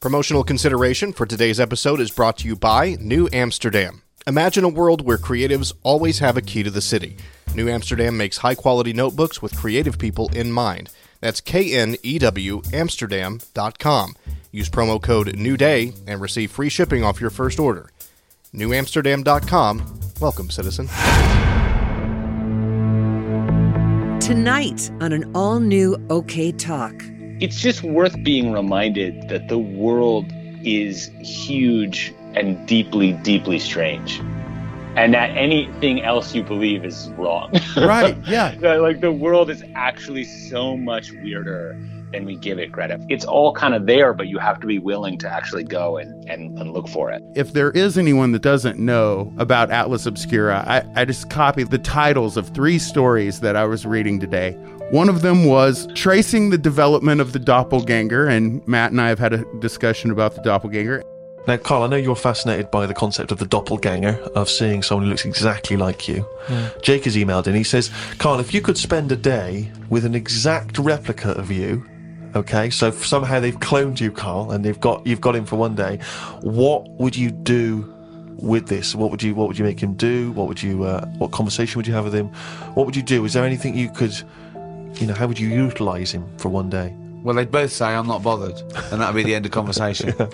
Promotional consideration for today's episode is brought to you by New Amsterdam. Imagine a world where creatives always have a key to the city. New Amsterdam makes high quality notebooks with creative people in mind. That's K N E W Amsterdam.com. Use promo code NEWDAY and receive free shipping off your first order. NewAmsterdam.com. Welcome, citizen. Tonight on an all new OK Talk. It's just worth being reminded that the world is huge and deeply, deeply strange. And that anything else you believe is wrong. Right, yeah. That, like the world is actually so much weirder than we give it credit. It's all kind of there, but you have to be willing to actually go and, and, and look for it. If there is anyone that doesn't know about Atlas Obscura, I, I just copied the titles of three stories that I was reading today. One of them was tracing the development of the doppelganger, and Matt and I have had a discussion about the doppelganger. Now, Carl, I know you're fascinated by the concept of the doppelganger, of seeing someone who looks exactly like you. Jake has emailed in. He says, Carl, if you could spend a day with an exact replica of you, okay, so somehow they've cloned you, Carl, and they've got you've got him for one day, what would you do with this? What would you What would you make him do? What would you uh, What conversation would you have with him? What would you do? Is there anything you could, you know, how would you utilise him for one day? Well, they'd both say I'm not bothered, and that'd be the end of conversation.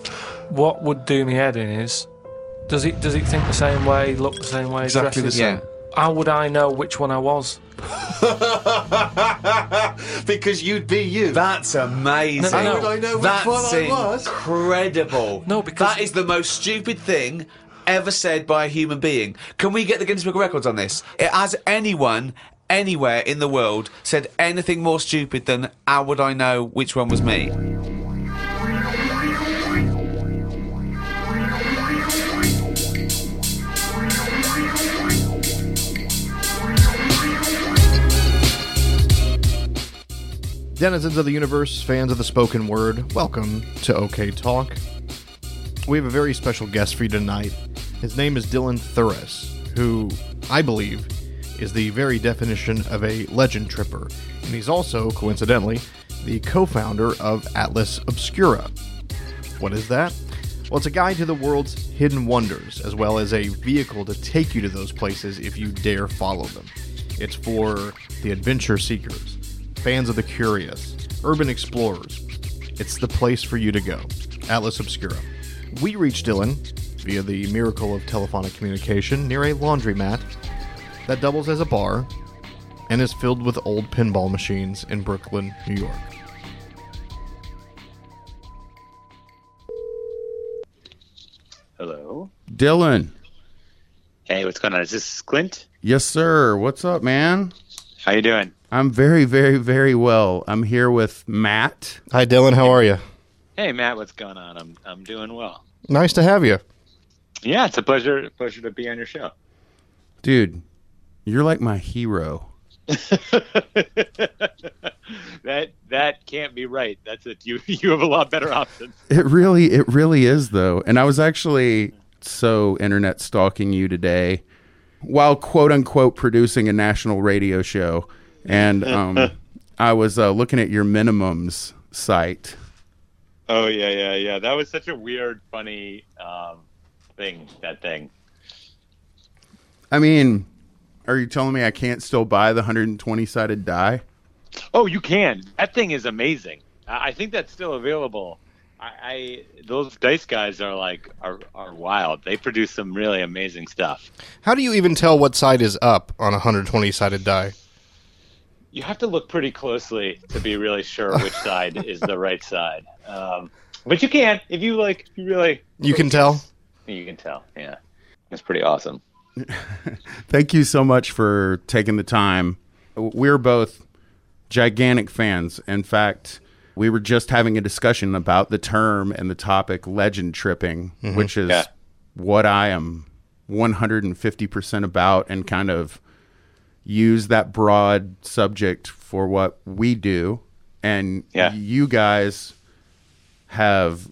What would do me head in is, does it does it think the same way, look the same way, Exactly dress the the same. How would I know which one I was? because you'd be you. That's amazing. No, no, no. How would I know which That's one I was? incredible. No, because- that is the most stupid thing ever said by a human being. Can we get the Guinness Book of Records on this? It, has anyone anywhere in the world said anything more stupid than "How would I know which one was me"? Denizens of the universe, fans of the spoken word, welcome to OK Talk. We have a very special guest for you tonight. His name is Dylan Thuras, who I believe is the very definition of a legend tripper, and he's also, coincidentally, the co founder of Atlas Obscura. What is that? Well, it's a guide to the world's hidden wonders, as well as a vehicle to take you to those places if you dare follow them. It's for the adventure seekers, fans of the curious, urban explorers. It's the place for you to go. Atlas Obscura. We reached Dylan via the miracle of telephonic communication near a laundromat that doubles as a bar and is filled with old pinball machines in Brooklyn, New York. Hello. Dylan. Hey, what's going on? Is this Clint? Yes, sir. What's up, man? How you doing? I'm very, very, very well. I'm here with Matt. Hi, Dylan. How are you? Hey, Matt. What's going on? I'm I'm doing well. Nice to have you. Yeah, it's a pleasure pleasure to be on your show. Dude, you're like my hero. that that can't be right. That's it. You you have a lot better options. It really, it really is though. And I was actually so internet stalking you today while quote unquote producing a national radio show. And um, I was uh, looking at your minimums site. Oh yeah, yeah, yeah. That was such a weird, funny um, thing. That thing. I mean, are you telling me I can't still buy the 120 sided die? Oh, you can. That thing is amazing. I I think that's still available. I, I those dice guys are like are are wild. They produce some really amazing stuff. How do you even tell what side is up on a 120 sided die? You have to look pretty closely to be really sure which side is the right side. Um, but you can if you like. You really You can tell? You can tell. Yeah, it's pretty awesome. Thank you so much for taking the time. We're both gigantic fans. In fact, we were just having a discussion about the term and the topic legend tripping, mm-hmm. which is Yeah. what I am 150% about and kind of use that broad subject for what we do. And Yeah. you guys have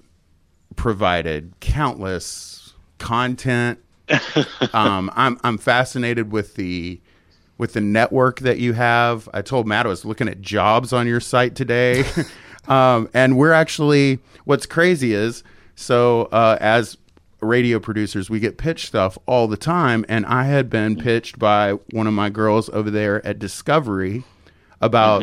provided countless content. Um, I'm I'm fascinated with the with the network that you have. I told Matt I was looking at jobs on your site today, um, and we're actually what's crazy is so uh, as radio producers we get pitched stuff all the time, and I had been pitched by one of my girls over there at Discovery about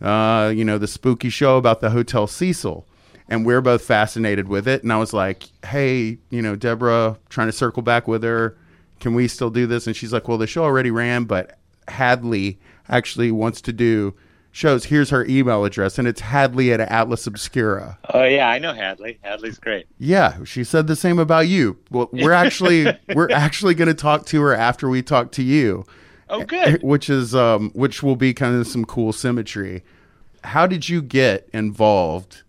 uh, you know the spooky show about the Hotel Cecil and we're both fascinated with it. And I was like, "Hey, you know, Deborah, trying to circle back with her. Can we still do this?" And she's like, "Well, the show already ran, but Hadley actually wants to do shows. Here's her email address, and it's Hadley at Atlas Obscura." Oh yeah, I know Hadley. Hadley's great. Yeah, she said the same about you. Well, we're actually we're actually going to talk to her after we talk to you Oh good. which is um, which will be kind of some cool symmetry. How did you get involved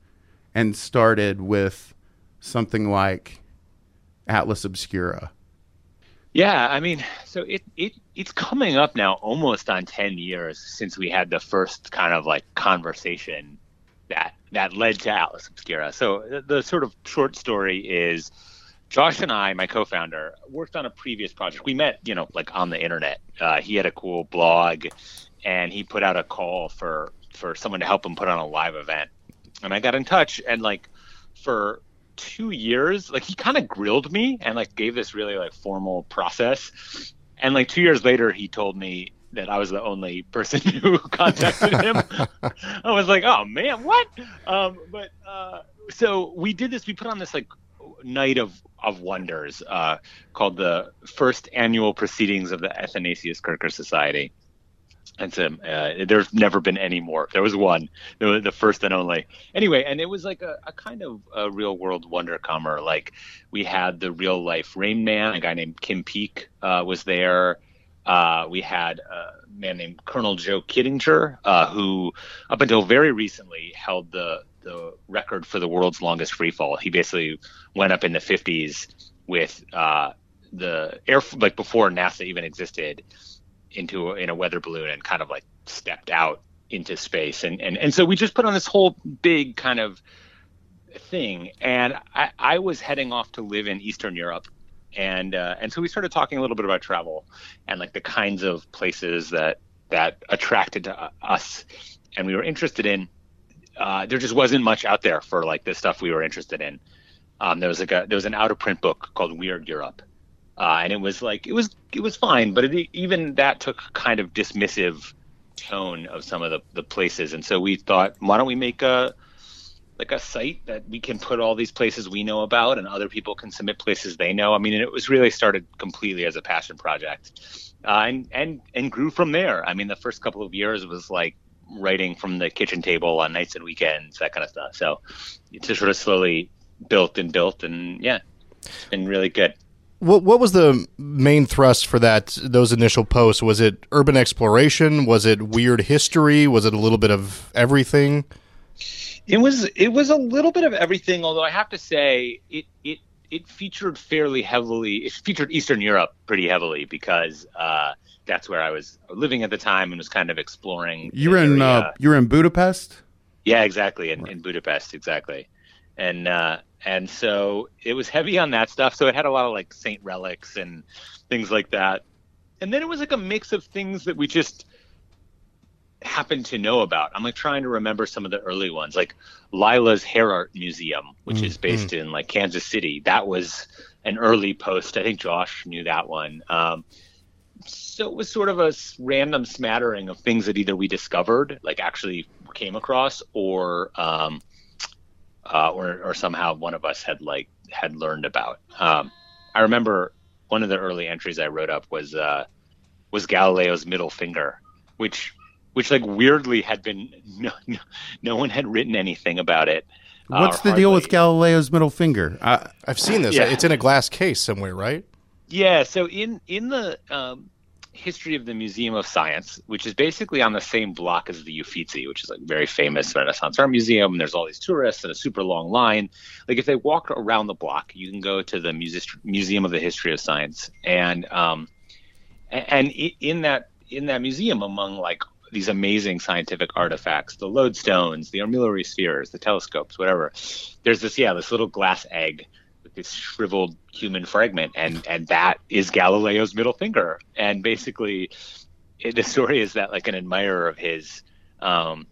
and started with something like Atlas Obscura? Yeah, I mean, so it, it it's coming up now almost on ten years since we had the first kind of like conversation that that led to Atlas Obscura. So the, the sort of short story is Josh and I, my co-founder, worked on a previous project. We met, you know, like on the internet. Uh, he had a cool blog, and he put out a call for for someone to help him put on a live event. And I got in touch, and like for two years, like he kind of grilled me and like gave this really like formal process. And like two years later, he told me that I was the only person who contacted him. I was like, oh man, what? Um, but uh, so we did this. We put on this like night of of wonders uh, called the first annual proceedings of the Athanasius Kircher Society. And so uh, there's never been any more. There was one, the, first and only. Anyway, and it was like a, a kind of a real world wonder comer. Like we had the real life Rain Man, a guy named Kim Peek uh, was there. Uh, we had a man named Colonel Joe Kittinger, uh, who up until very recently held the the record for the world's longest free fall. He basically went up in the 50s with uh, the air like before NASA even existed into a, in a weather balloon and kind of like stepped out into space. And and and so we just put on this whole big kind of thing. And I, I was heading off to live in Eastern Europe. And uh, and so we started talking a little bit about travel and like the kinds of places that that attracted to us. And we were interested in uh, there just wasn't much out there for like the stuff we were interested in. Um, there was like a there was an out of print book called Weird Europe uh, and it was like it was it was fine but it, even that took kind of dismissive tone of some of the, the places. And so we thought why don't we make a like a site that we can put all these places we know about and other people can submit places they know? I mean it was really started completely as a passion project. Uh, and and and grew from there. I mean the first couple of years was like writing from the kitchen table on nights and weekends that kind of stuff. So it's just sort of slowly built and built and yeah it's been really good What what was the main thrust for that those initial posts? Was it urban exploration? Was it weird history? Was it a little bit of everything? It was it was a little bit of everything, although I have to say it it it featured fairly heavily. It featured Eastern Europe pretty heavily because uh, that's where I was living at the time and was kind of exploring. You were in uh, you were in Budapest. Yeah, exactly. In, in Budapest, exactly. And uh, and so it was heavy on that stuff. So it had a lot of like saint relics and things like that. And then it was like a mix of things that we just happened to know about. I'm like trying to remember some of the early ones, like Lila's Hair Art Museum, which is based in like Kansas City. That was an early post. I think Josh knew that one. Um, so it was sort of a random smattering of things that either we discovered, like actually came across, or um, uh, or or somehow one of us had like had learned about. Um, I remember one of the early entries I wrote up was uh, was Galileo's middle finger, which which like weirdly had been no, no, no one had written anything about it. uh, What's the deal with Galileo's middle finger? I, I've seen this. Yeah. It's in a glass case somewhere, right? Yeah, so in in the um, history of the Museum of Science, which is basically on the same block as the Uffizi, which is like very famous Renaissance art museum. And there's all these tourists and a super long line. Like if they walk around the block, you can go to the Muse- Museum of the History of Science, and um, and in that in that museum, among like these amazing scientific artifacts, the lodestones, the armillary spheres, the telescopes, whatever. There's this yeah, this little glass egg this shriveled human fragment, and and that is Galileo's middle finger. And basically, it, the story is that like an admirer of his um,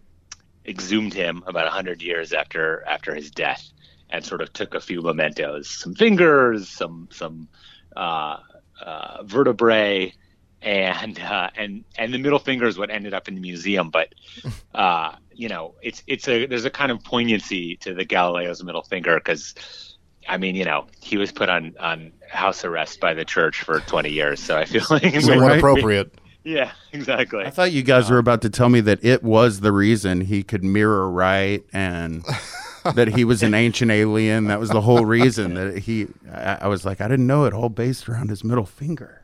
exhumed him about hundred years after after his death, and sort of took a few mementos, some fingers, some some uh, uh, vertebrae, and uh, and and the middle finger is what ended up in the museum. But uh, you know, it's it's a there's a kind of poignancy to the Galileo's middle finger because I mean, you know, he was put on on house arrest by the church for 20 years, so I feel like so right? appropriate. Yeah, exactly. I thought you guys were about to tell me that it was the reason he could mirror right and that he was an ancient alien. That was the whole reason that he. I, I was like, I didn't know it all based around his middle finger.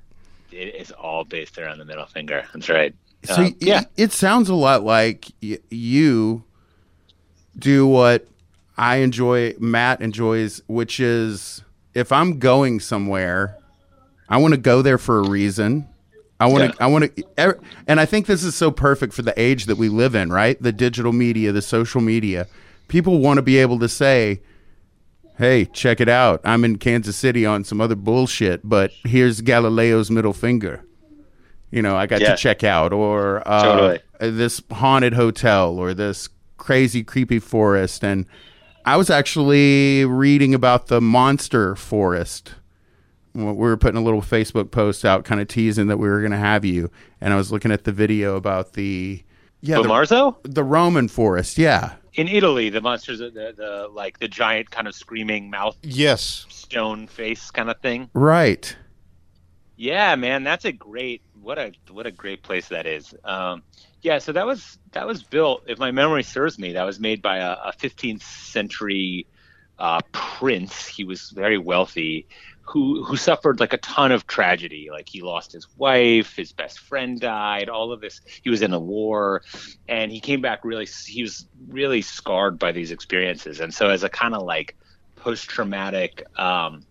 It is all based around the middle finger. That's right. So um, yeah, it, it, sounds a lot like y- you do what I enjoy, Matt enjoys, which is if I'm going somewhere, I want to go there for a reason. I want to, yeah. I want to, and I think this is so perfect for the age that we live in, right? The digital media, the social media. People want to be able to say, hey, check it out. I'm in Kansas City on some other bullshit, but here's Galileo's middle finger. You know, I got yeah. to check out, or uh, totally. this haunted hotel, or this crazy, creepy forest. And I was actually reading about the monster forest. We were putting a little Facebook post out, kind of teasing that we were going to have you, and I was looking at the video about the yeah, the, Marzo? the Roman forest. Yeah, in Italy, the monsters, the, the, the like the giant kind of screaming mouth, yes, stone face kind of thing. Right. Yeah, man, that's a great what a what a great place that is. Um, yeah, so that was that was built, if my memory serves me, that was made by a, a 15th century uh, prince. He was very wealthy, who who suffered like a ton of tragedy. Like he lost his wife, his best friend died, all of this. He was in a war, and he came back really. He was really scarred by these experiences, and so as a kind of like post traumatic um,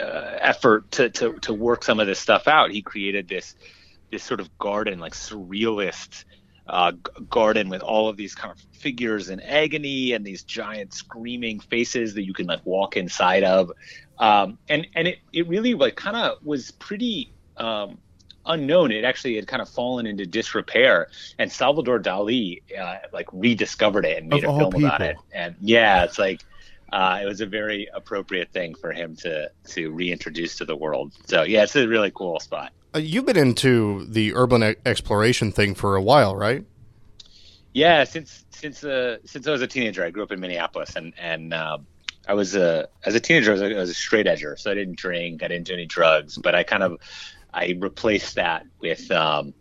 uh, effort to, to to work some of this stuff out, he created this this sort of garden, like surrealist uh, garden with all of these kind of figures in agony and these giant screaming faces that you can like walk inside of. Um, and and it, it really like kind of was pretty um, unknown. It actually had kind of fallen into disrepair, and Salvador Dali uh, like rediscovered it and made of a film people. about it. And yeah, it's like uh, it was a very appropriate thing for him to to reintroduce to the world. So yeah, it's a really cool spot. Uh, you've been into the urban exploration thing for a while, right? Yeah, since since uh, since I was a teenager, I grew up in Minneapolis, and and uh, I was a as a teenager, I was a, I was a straight edger, so I didn't drink, I didn't do any drugs, but I kind of I replaced that with um,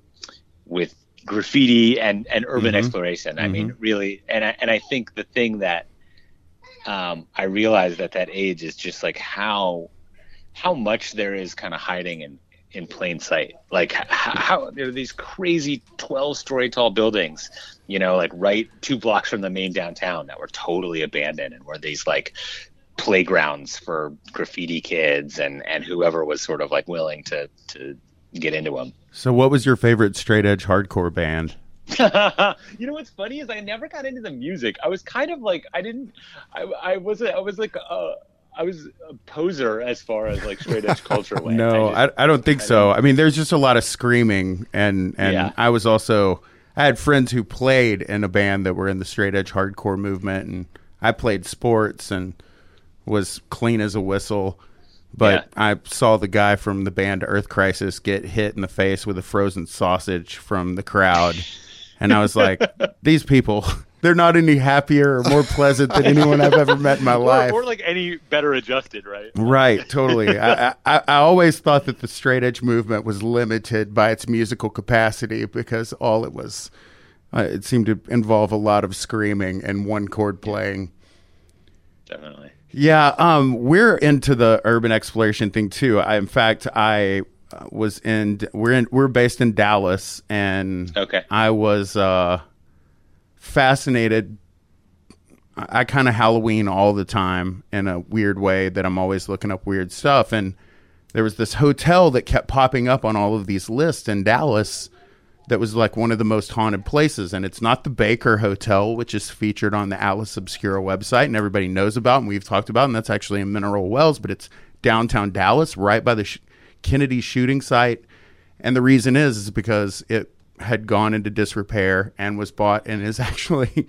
with graffiti and and urban mm-hmm. exploration. Mm-hmm. I mean, mm-hmm. really, and I and I think the thing that um, I realized at that age is just like how how much there is kind of hiding in in plain sight. Like how there are these crazy 12 story tall buildings, you know, like right two blocks from the main downtown that were totally abandoned and were these like playgrounds for graffiti kids and and whoever was sort of like willing to to get into them. So what was your favorite straight edge hardcore band? you know what's funny is I never got into the music. I was kind of like I didn't I I was I was like uh I was a poser as far as like straight edge culture went. no, I, just, I, I, don't think I so. I mean, there's just a lot of screaming, and and yeah. I was also I had friends who played in a band that were in the straight edge hardcore movement, and I played sports and was clean as a whistle. But yeah. I saw the guy from the band Earth Crisis get hit in the face with a frozen sausage from the crowd. And I was like, these people, they're not any happier or more pleasant than anyone I've ever met in my life. Or, like any better adjusted, right? Right, totally. I, I, I, always thought that the straight edge movement was limited by its musical capacity because all it was, uh, it seemed to involve a lot of screaming and one chord playing. Definitely. Yeah, um, we're into the urban exploration thing too. I, in fact, I uh, was in we're in we're based in Dallas, and Okay. I was uh, fascinated. I, kind of Halloween all the time in a weird way that I'm always looking up weird stuff, and there was this hotel that kept popping up on all of these lists in Dallas that was like one of the most haunted places. And it's not the Baker Hotel, which is featured on the Atlas Obscura website and everybody knows about and we've talked about. And that's actually in Mineral Wells, but it's downtown Dallas, right by the sh- Kennedy shooting site. And the reason is, is because it had gone into disrepair and was bought and is actually.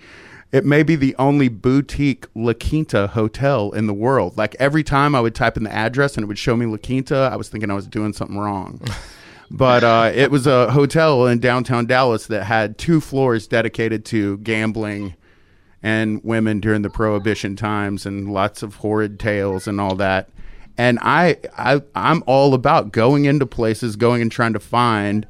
It may be the only boutique La Quinta hotel in the world. Like every time I would type in the address and it would show me La Quinta, I was thinking I was doing something wrong but uh, it was a hotel in downtown Dallas that had two floors dedicated to gambling and women during the prohibition times and lots of horrid tales and all that. And I, I I'm all about going into places, going and trying to find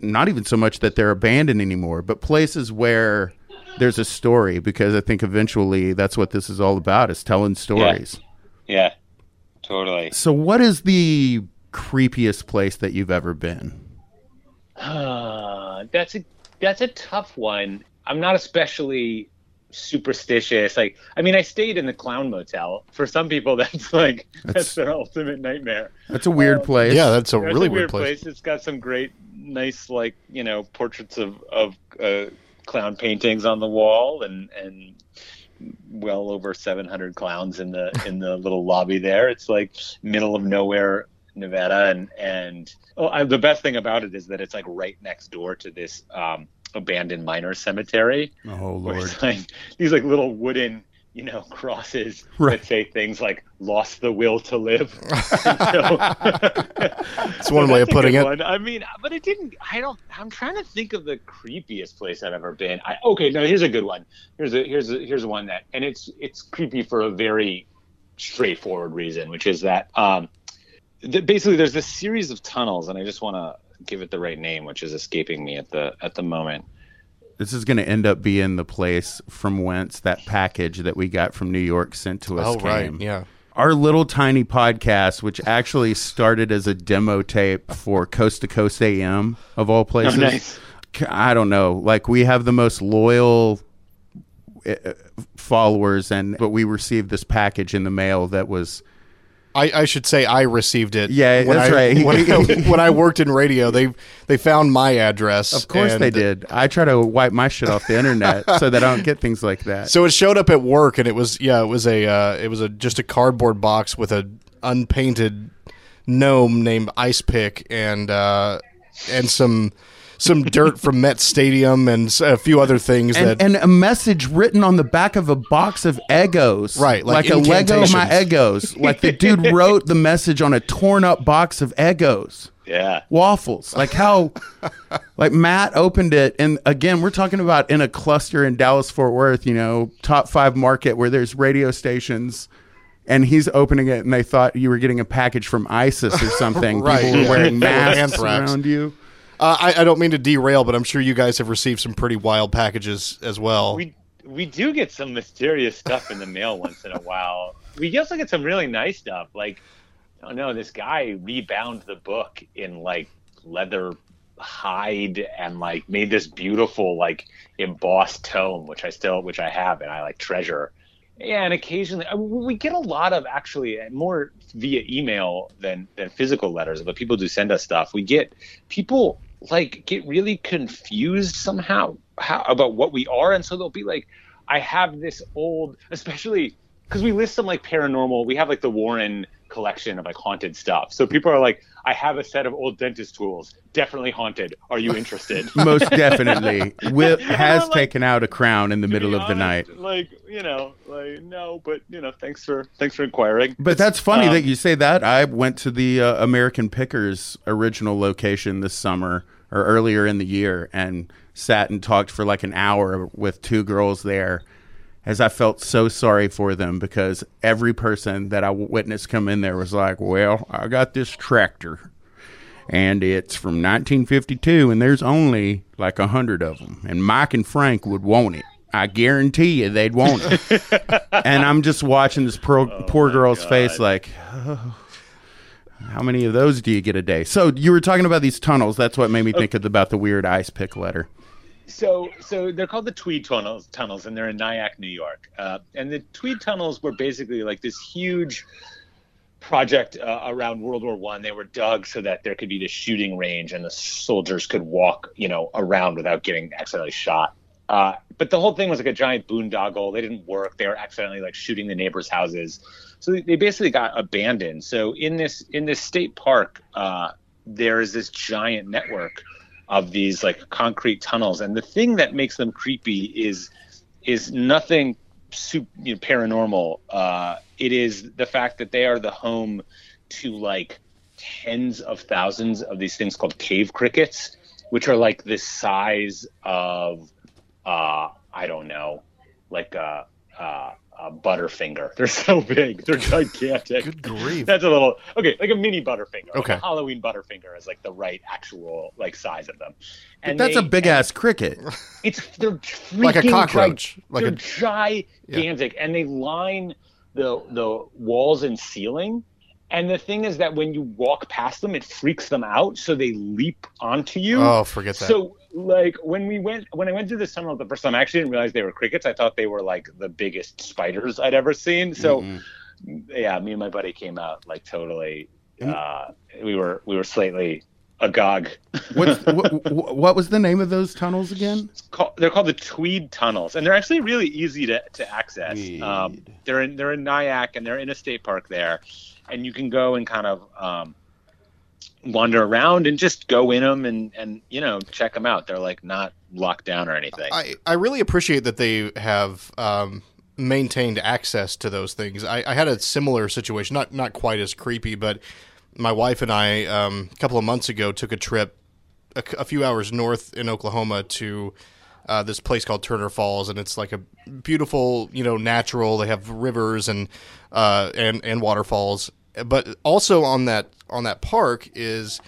not even so much that they're abandoned anymore, but places where there's a story because I think eventually that's what this is all about is telling stories. Yeah, totally. So what is the creepiest place that you've ever been? Uh, that's a that's a tough one. I'm not especially superstitious. Like, I mean, I stayed in the Clown Motel. For some people, that's like that's, That's- their ultimate nightmare. That's a weird place. Yeah, that's a That's really a weird place. It's got some great, nice, like you know, portraits of of uh, clown paintings on the wall, and and well over 700 clowns in the in the little lobby there. It's like middle of nowhere, Nevada, and and oh, I, the best thing about it is that it's like right next door to this um, abandoned miner cemetery. Oh lord. like these like little wooden you know crosses Right. that say things like "lost the will to live." And so- It's one way of putting it. one. I mean, but it didn't. I don't. I'm trying to think of the creepiest place I've ever been. I, okay, no, here's a good one. Here's a here's a here's one that, and it's it's creepy for a very straightforward reason, which is that um, basically there's this series of tunnels, and I just want to give it the right name, which is escaping me at the at the moment. This is going to end up being the place from whence that package that we got from New York sent to us Oh, right. Yeah. Our little tiny podcast, which actually started as a demo tape for Coast to Coast AM of all places. Oh, nice. I don't know. Like we have the most loyal uh, followers, and but we received this package in the mail that was I, I should say I received it. Yeah, when that's I, right. When, I- when I worked in radio, they they found my address. Of course they did. I try to wipe my shit off the internet so that I don't get things like that. So it showed up at work, and it was yeah, it was a uh, it was a just a cardboard box with a unpainted gnome named Ice Pick and uh, and some some dirt from Met Stadium and a few other things and, that and a message written on the back of a box of Eggos. Right, like a Lego my. Eggos. Like the dude wrote the message on a torn up box of Eggos. Yeah. Waffles. Like how like Matt opened it and again we're talking about in a cluster in Dallas Fort Worth, you know, top five market where there's radio stations and he's opening it and they thought you were getting a package from ISIS or something. Right, People were yeah. wearing masks Anthrax. around you. Uh, I, I don't mean to derail, but I'm sure you guys have received some pretty wild packages as well. We we do get some mysterious stuff in the mail once in a while. We also get some really nice stuff. Like, oh don't this guy rebound the book in like leather hide and like made this beautiful like embossed tome, which I still which I have and I like treasure. Yeah, and occasionally uh, we get a lot of actually uh, more via email than than physical letters, but people do send us stuff. We get people like get really confused somehow how, about what we are, and so they'll be like, "I have this old," especially because we list some like paranormal. We have like the Warren collection of like haunted stuff. So people are like, "I have a set of old dentist tools, definitely haunted. Are you interested?" Most definitely. Will has like, taken out a crown in the middle of the night. Like you know, like no, but you know, thanks for thanks for inquiring. But that's funny Um, that you say that. I went to the uh, American Pickers original location this summer or earlier in the year and sat and talked for like an hour with two girls there as I felt so sorry for them because every person that I witnessed come in there was like, "Well, I got this tractor and it's from 1952 and there's only like a hundred of them and Mike and Frank would want it. I guarantee you they'd want it." and I'm just watching this poor, poor oh girl's face like, How many of those do you get a day? So you were talking about these tunnels. That's what made me think of about the weird ice pick letter. So, so they're called the Tweed tunnels, tunnels, and they're in Nyack, New York. Uh, and the Tweed tunnels were basically like this huge project uh, around World War One. They were dug so that there could be the shooting range, and the soldiers could walk, you know, around without getting accidentally shot. Uh, but the whole thing was like a giant boondoggle. They didn't work. They were accidentally like shooting the neighbors' houses, so they, basically got abandoned. So in this in this state park, uh, there is this giant network of these like concrete tunnels, and the thing that makes them creepy is is nothing super, you know, paranormal. Uh, it is the fact that they are the home to like tens of thousands of these things called cave crickets, which are like the size of uh, I don't know, like a, a, a Butterfinger. They're so big. They're gigantic. Good grief. That's a little okay, like a mini Butterfinger. Like Okay. a Halloween Butterfinger is like the right actual like size of them. But that's a big ass cricket. it's they're Like a freaking cockroach. gi- Like they're a- gigantic, and they line the the walls and ceiling. And the thing is that when you walk past them, it freaks them out, so they leap onto you. Oh, forget that. So like when we went when I went through the tunnel the first time, I actually didn't realize they were crickets. I thought they were like the biggest spiders I'd ever seen. So yeah, me and my buddy came out like totally. Uh, we were we were slightly agog. What's, what, what was the name of those tunnels again? call, they're called the Tweed tunnels, and they're actually really easy to, to access. Um, they're in they're in Nyack, and they're in a state park there, and you can go and kind of um, wander around and just go in them and and you know check them out. They're like not locked down or anything. I, I really appreciate that they have um, maintained access to those things. I, I had a similar situation, not not quite as creepy, but my wife and I um, a couple of months ago took a trip a few hours north in Oklahoma to uh, this place called Turner Falls, and it's like a beautiful, you know, natural. They have rivers and uh, and and waterfalls, but also on that on that park is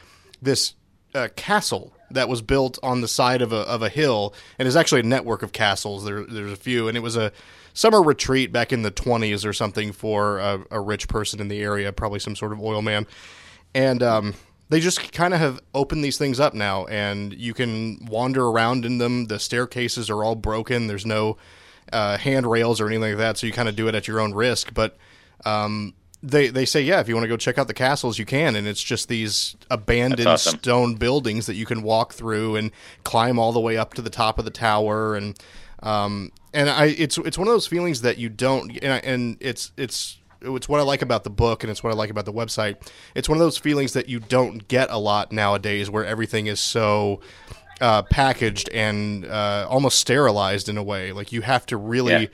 this uh, castle that was built on the side of a of a hill, and is actually a network of castles. There, there's a few, and it was a summer retreat back in the 20s or something for a, a rich person in the area, probably some sort of oil man, and um, they just kind of have opened these things up now, and you can wander around in them. The staircases are all broken. There's no uh, handrails or anything like that, so you kind of do it at your own risk, but. Um, they they say yeah if you want to go check out the castles you can and it's just these abandoned awesome. stone buildings that you can walk through and climb all the way up to the top of the tower and um and I it's it's one of those feelings that you don't and, I, and it's it's it's what I like about the book and it's what I like about the website. It's one of those feelings that you don't get a lot nowadays where everything is so uh, packaged and uh, almost sterilized in a way. Like you have to really Yeah.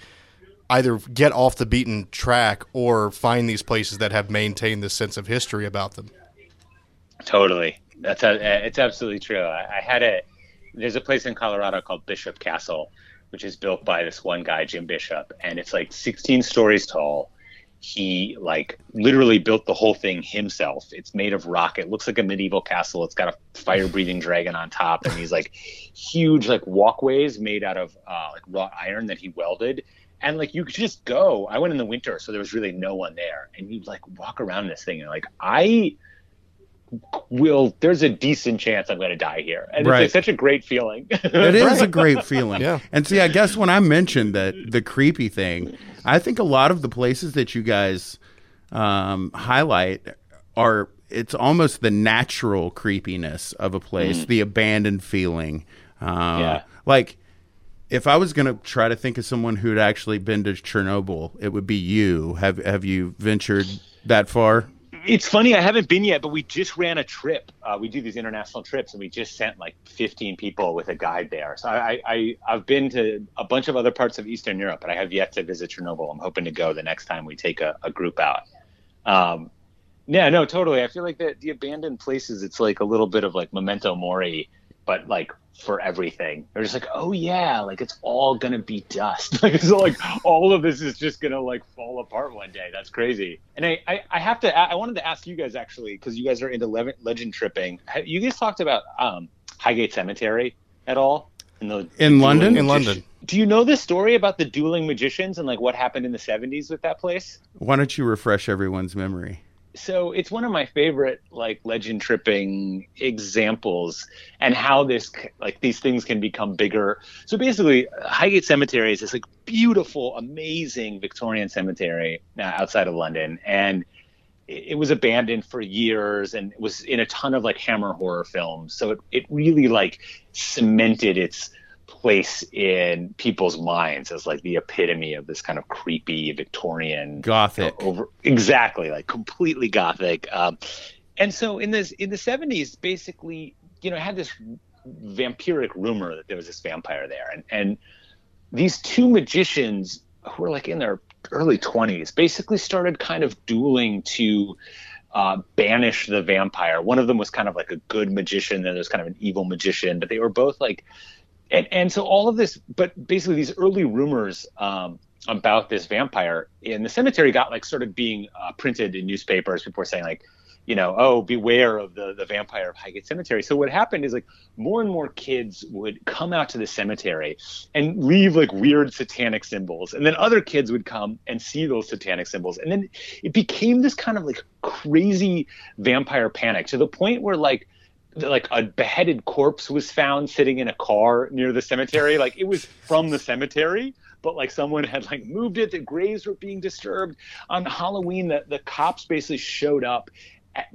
Either get off the beaten track or find these places that have maintained this sense of history about them. Totally. That's a, it's absolutely true. I, I had a there's a place in Colorado called Bishop Castle, which is built by this one guy, Jim Bishop, and it's like 16 stories tall. He like literally built the whole thing himself. It's made of rock. It looks like a medieval castle. It's got a fire-breathing dragon on top, and these like huge like walkways made out of uh, like wrought iron that he welded. And like you could just go. I went in the winter, so there was really no one there, and you like walk around this thing, and like I will there's a decent chance I'm going to die here, and Right. it's like such a great feeling. It is a great feeling. Yeah. And see, I guess when I mentioned that the creepy thing, I think a lot of the places that you guys um, highlight are it's almost the natural creepiness of a place, the abandoned feeling. Uh, Yeah. Like if I was going to try to think of someone who had actually been to Chernobyl, it would be you. Have Have you ventured that far? It's funny, I haven't been yet, but we just ran a trip. Uh, we do these international trips, and we just sent like 15 people with a guide there. So I, I, I've been to a bunch of other parts of Eastern Europe, but I have yet to visit Chernobyl. I'm hoping to go the next time we take a, a group out. Um, yeah, no, totally. I feel like the, the abandoned places, it's like a little bit of like memento mori, but like for everything. They're just like, oh yeah, like it's all gonna be dust. Like it's like all of this is just gonna like fall apart one day. That's crazy. And I, I, I have to, I wanted to ask you guys actually, because you guys are into le- legend tripping. Have you guys talked about um, Highgate Cemetery at all? In, the, In London? In London. Do you know the story about the dueling magicians and like what happened in the 70s with that place? Why don't you refresh everyone's memory? So it's one of my favorite like legend tripping examples and how this like these things can become bigger. So basically highgate cemetery is this like beautiful amazing victorian cemetery uh, outside of london. And it, it was abandoned for years and was in a ton of like hammer horror films. So it, it really like cemented its place in people's minds as like the epitome of this kind of creepy Victorian Gothic. over exactly like completely gothic. Um, and so in this in the seventies, basically, you know, I had this vampiric rumor that there was this vampire there, and and these two magicians who were like in their early twenties basically started kind of dueling to. Uh, banish the vampire. One of them was kind of like a good magician, then there's kind of an evil magician, but they were both like and and so all of this, but basically these early rumors um, about this vampire in the cemetery got like sort of being uh, printed in newspapers. People were saying like, you know, oh, beware of the the vampire of Highgate Cemetery. So what happened is like more and more kids would come out to the cemetery and leave like weird satanic symbols, and then other kids would come and see those satanic symbols, and then it became this kind of like crazy vampire panic to the point where like like a beheaded corpse was found sitting in a car near the cemetery. Like it was from the cemetery, but like someone had like moved it. The graves were being disturbed. On Halloween, the, the cops basically showed up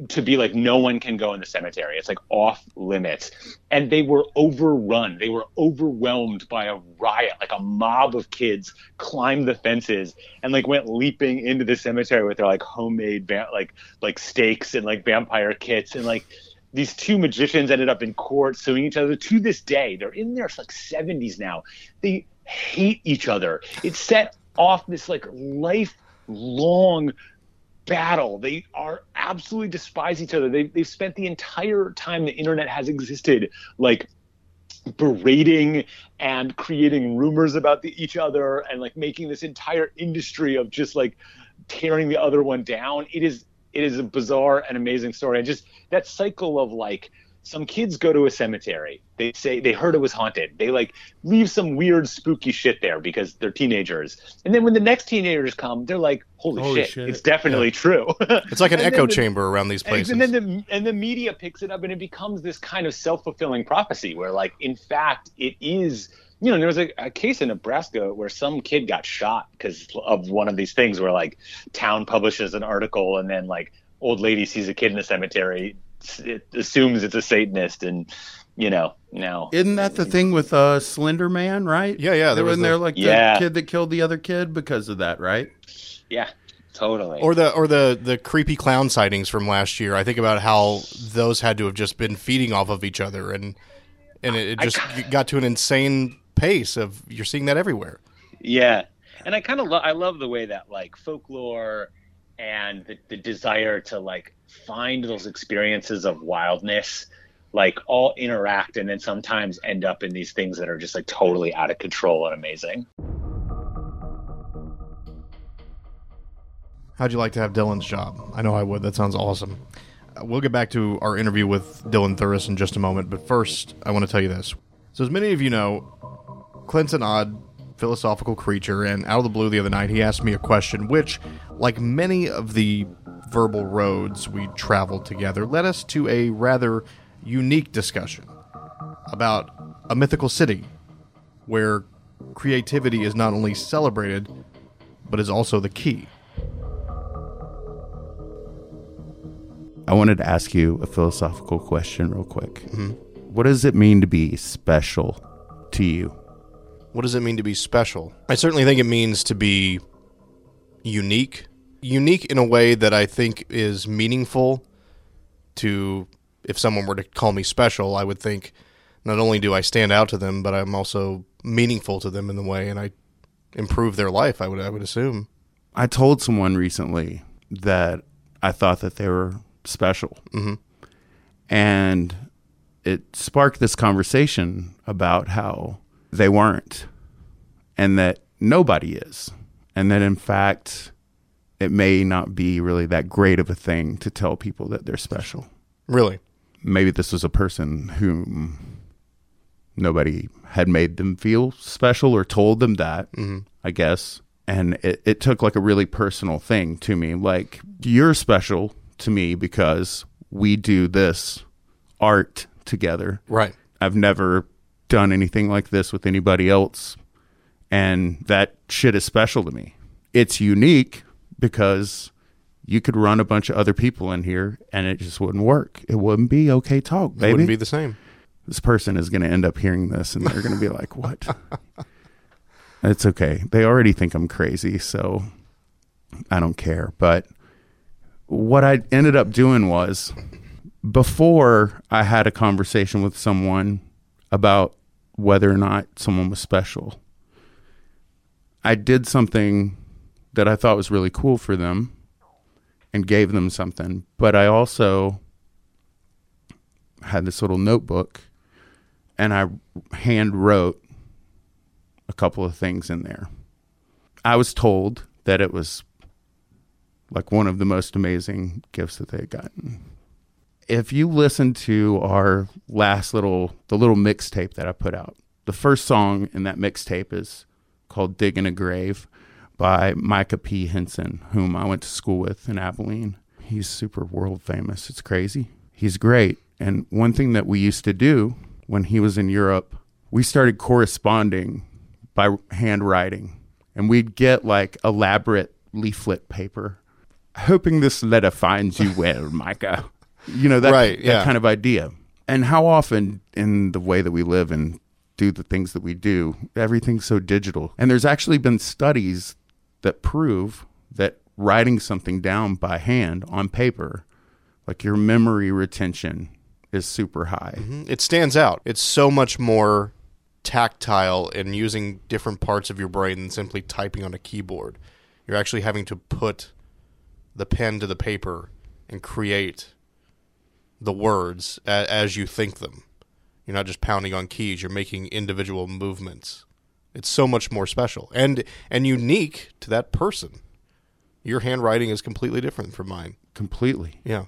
to be like no one can go in the cemetery it's like off limits and they were overrun they were overwhelmed by a riot like a mob of kids climbed the fences and like went leaping into the cemetery with their like homemade va- like like stakes and like vampire kits and like these two magicians ended up in court suing each other. To this day they're in their like 70s now. They hate each other. It set off this like lifelong battle. They are absolutely despise each other. They, they've spent the entire time the internet has existed like berating and creating rumors about the, each other and like making this entire industry of just like tearing the other one down. It is it is a bizarre and amazing story. And just that cycle of like some kids go to a cemetery. They say they heard it was haunted. They like leave some weird spooky shit there because they're teenagers. And then when the next teenagers come, they're like, "Holy, Holy shit, shit. it's definitely Yeah. true." It's like an echo the- chamber around these places. and then the and the media picks it up and it becomes this kind of self-fulfilling prophecy where like in fact it is you know there was a, a case in nebraska where some kid got shot because of one of these things where like town publishes an article and then like old lady sees a kid in the cemetery it assumes it's a satanist and you know now Isn't that the thing with uh, Slender Man, right? Yeah, yeah, there There was was there like Yeah. the kid that killed the other kid because of that, right? yeah totally or the or the the creepy clown sightings from last year. I think about how those had to have just been feeding off of each other, and and it, it I- just got to an insane pace of you're seeing that everywhere. Yeah, and I kind of lo- I love the way that like folklore and the, the desire to like find those experiences of wildness like all interact and then sometimes end up in these things that are just like totally out of control and amazing. How'd you like to have Dylan's job? I know I would. That sounds awesome. Uh, we'll get back to our interview with Dylan Thuras in just a moment, but first, I want to tell you this. So, as many of you know, Clint's an odd philosophical creature, and out of the blue the other night, he asked me a question which, like many of the verbal roads we traveled together, led us to a rather unique discussion about a mythical city where creativity is not only celebrated, but is also the key. I wanted to ask you a philosophical question real quick. Mm-hmm. What does it mean to be special to you? What does it mean to be special? I certainly think it means to be unique. Unique in a way that I think is meaningful to if someone were to call me special, I would think not only do I stand out to them, but I'm also meaningful to them in the way and I improve their life, I would I would assume. I told someone recently that I thought that they were special. Mhm. And it sparked this conversation about how they weren't and that nobody is. And that in fact, it may not be really that great of a thing to tell people that they're special. Really. Maybe this was a person whom nobody had made them feel special or told them that, mm-hmm. I guess. And it, it took like a really personal thing to me. Like, you're special to me because we do this art together. Right. I've never done anything like this with anybody else. And that shit is special to me. It's unique because you could run a bunch of other people in here and it just wouldn't work. It wouldn't be okay talk, It baby. wouldn't be the same. this person is going to end up hearing this and they're going to be like, what? it's okay. They already think I'm crazy. So I don't care. But what I ended up doing was before I had a conversation with someone about whether or not someone was special, I did something that I thought was really cool for them and gave them something. But I also had this little notebook and I hand wrote a couple of things in there. I was told that it was like one of the most amazing gifts that they had gotten. If you listen to our last little the little mixtape that I put out, the first song in that mixtape is called Digging a Grave by Micah P. Hinson, whom I went to school with in Abilene. He's super world famous. It's crazy. He's great. And one thing that we used to do when he was in Europe, we started corresponding by handwriting. And we'd get like elaborate leaflet paper, hoping this letter finds you well, Micah. You know, that, Right, that kind of idea. And how often in the way that we live and do the things that we do, everything's so digital. And there's actually been studies that prove that writing something down by hand on paper, like your memory retention is super high. Mm-hmm. It stands out. It's so much more tactile and using different parts of your brain than simply typing on a keyboard. You're actually having to put the pen to the paper and create the words a- as you think them. You're not just pounding on keys, you're making individual movements. It's so much more special and and unique to that person. Your handwriting is completely different from mine. Completely. Yeah.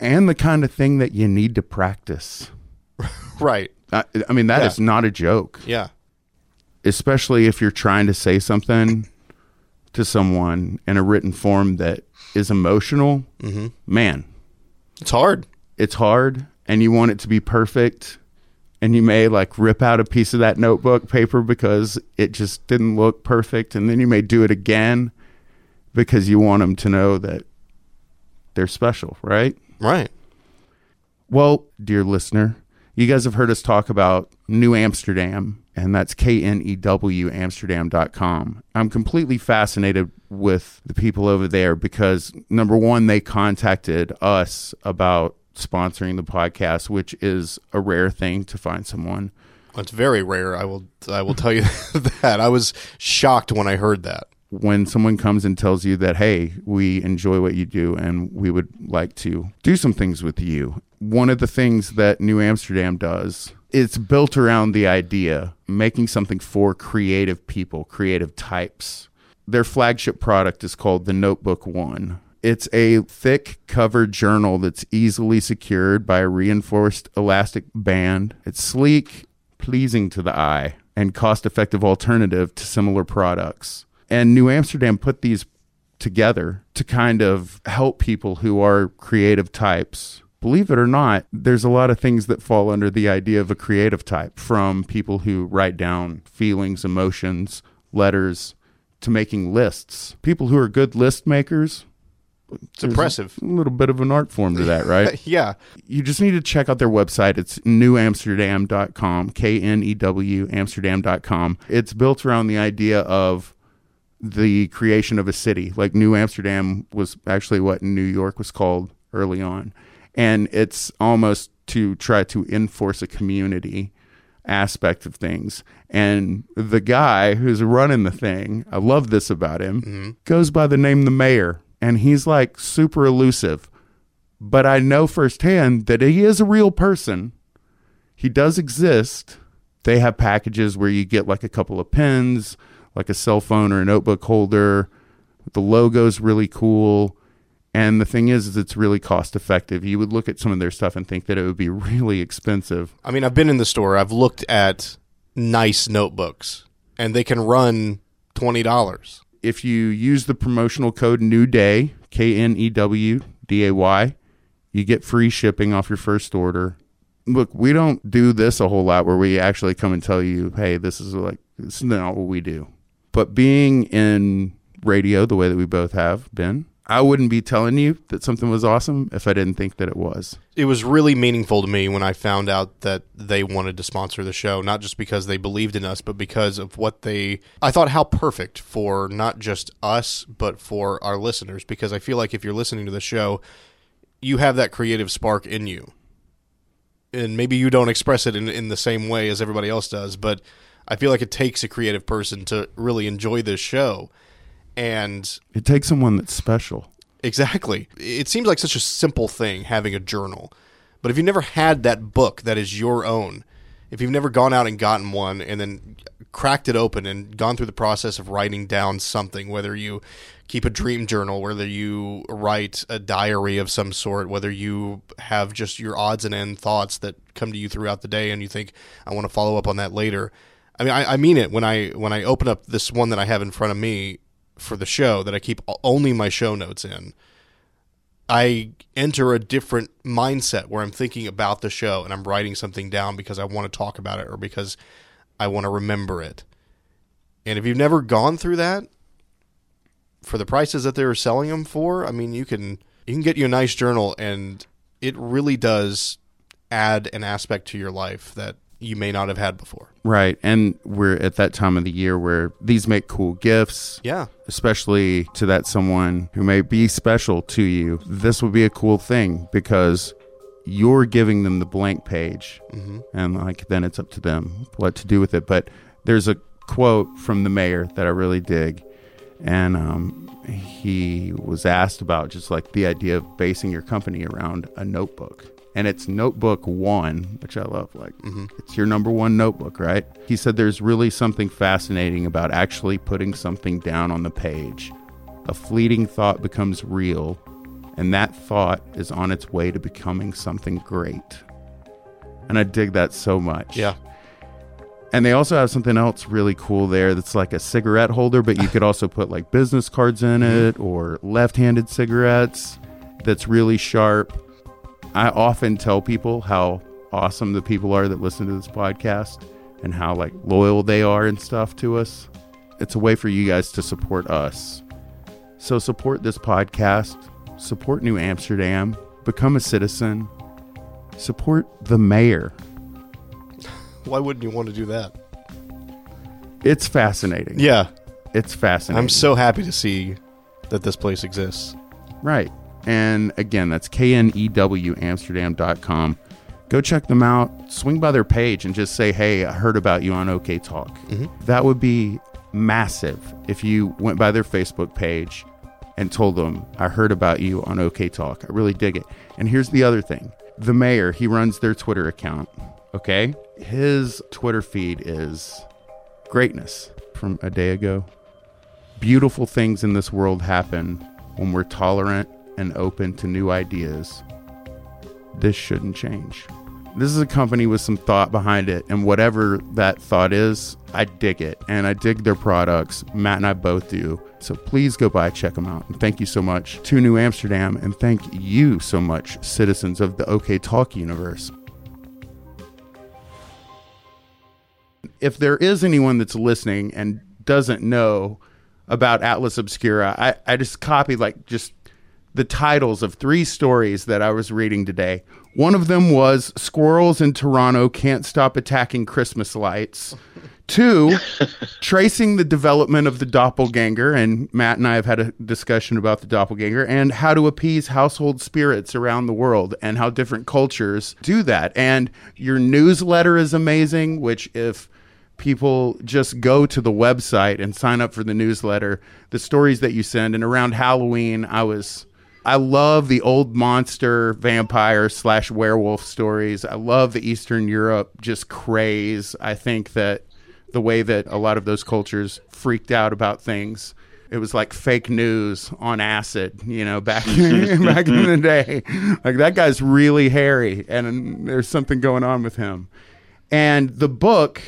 And the kind of thing that you need to practice. Right. I, I mean, that is Yeah. not a joke, Yeah. especially if you're trying to say something to someone in a written form that is emotional. Mm-hmm. Man, It's hard. it's hard and you want it to be perfect and you may like rip out a piece of that notebook paper because it just didn't look perfect and then you may do it again because you want them to know that they're special right Right. well dear listener you guys have heard us talk about new amsterdam and that's k-n-e-w amsterdam.com i'm completely fascinated with the people over there because number one they contacted us about sponsoring the podcast which is a rare thing to find someone It's very rare. I will I will tell you that. I was shocked when I heard that. When someone comes and tells you that hey we enjoy what you do and we would like to do some things with you one of the things that new amsterdam does it's built around the idea making something for creative people creative types. Their flagship product is called the notebook one. It's a thick covered journal that's easily secured by a reinforced elastic band. It's sleek pleasing to the eye and cost effective alternative to similar products. And New Amsterdam put these together to kind of help people who are creative types. Believe it or not, there's a lot of things that fall under the idea of a creative type from people who write down feelings, emotions, letters to making lists. People who are good list makers, It's impressive. a little bit of an art form to that, right? yeah. you just need to check out their website. It's newamsterdam.com, K N E W Amsterdam.com. It's built around the idea of the creation of a city. Like New Amsterdam was actually what New York was called early on. And it's almost to try to enforce a community aspect of things. And the guy who's running the thing, I love this about him, mm-hmm. goes by the name the mayor. And he's like super elusive but I know firsthand that he is a real person. He does exist. They have packages where you get like a couple of pens, like a cell phone or a notebook holder. The logo's really cool. And the thing is, is it's really cost effective. You would look at some of their stuff and think that it would be really expensive. I mean, I've been in the store. I've looked at nice notebooks, and they can run twenty dollars. If you use the promotional code New Day, K N E W D A Y. You get free shipping off your first order. Look, we don't do this a whole lot where we actually come and tell you, hey, this is like, this is not what we do. But being in radio the way that we both have been, I wouldn't be telling you that something was awesome if I didn't think that it was. It was really meaningful to me when I found out that they wanted to sponsor the show, not just because they believed in us, but because of what they. I thought how perfect for not just us, but for our listeners. Because I feel like if you're listening to the show, you have that creative spark in you. And maybe you don't express it in, in the same way as everybody else does, but I feel like it takes a creative person to really enjoy this show. And It takes someone that's special. Exactly. It seems like such a simple thing having a journal. But if you've never had that book that is your own, if you've never gone out and gotten one and then cracked it open and gone through the process of writing down something, whether you keep a dream journal, whether you write a diary of some sort, whether you have just your odds and end thoughts that come to you throughout the day and you think, I want to follow up on that later. I mean, I, I mean it when I when I open up this one that I have in front of me for the show that I keep only my show notes in. I enter a different mindset where I'm thinking about the show and I'm writing something down because I want to talk about it or because I want to remember it. And if you've never gone through that, for the prices that they're selling them for, I mean, you can you can get you a nice journal, and it really does add an aspect to your life that you may not have had before. Right. And we're at that time of the year where these make cool gifts. Yeah. Especially to that someone who may be special to you. This would be a cool thing because you're giving them the blank page. Mm-hmm. And like then it's up to them what to do with it. But there's a quote from the mayor that I really dig. And um, he was asked about just like the idea of basing your company around a notebook and it's notebook one, which I love. Like, Mm-hmm. it's your number one notebook, right? He said there's really something fascinating about actually putting something down on the page. A fleeting thought becomes real, and that thought is on its way to becoming something great. And I dig that so much. Yeah. And they also have something else really cool there that's like a cigarette holder, but you could also put like business cards in it or left handed cigarettes that's really sharp. I often tell people how awesome the people are that listen to this podcast and how like loyal they are and stuff to us. It's a way for you guys to support us. So support this podcast, support New Amsterdam, become a citizen, support the mayor. Why wouldn't you want to do that? It's fascinating. Yeah. It's fascinating. I'm so happy to see that this place exists. Right. And again, that's K-N-E-W Amsterdam.com. Go check them out. Swing by their page and just say, hey, I heard about you on OK Talk. Mm-hmm. That would be massive if you went by their Facebook page and told them, I heard about you on OK Talk. I really dig it. And here's the other thing the mayor, he runs their Twitter account. Okay. His Twitter feed is greatness from a day ago. Beautiful things in this world happen when we're tolerant and open to new ideas. This shouldn't change. This is a company with some thought behind it, and whatever that thought is, I dig it. And I dig their products. Matt and I both do. So please go by, check them out. And thank you so much to New Amsterdam, and thank you so much, citizens of the OK Talk universe. If there is anyone that's listening and doesn't know about Atlas Obscura, I, I just copied like just the titles of three stories that I was reading today. One of them was Squirrels in Toronto Can't Stop Attacking Christmas Lights. Two, tracing the development of the doppelganger. And Matt and I have had a discussion about the doppelganger and how to appease household spirits around the world and how different cultures do that. And your newsletter is amazing, which, if people just go to the website and sign up for the newsletter, the stories that you send, and around Halloween, I was. I love the old monster vampire slash werewolf stories. I love the Eastern Europe just craze. I think that the way that a lot of those cultures freaked out about things, it was like fake news on acid, you know, back back in the day. Like that guy's really hairy, and there's something going on with him. And the book,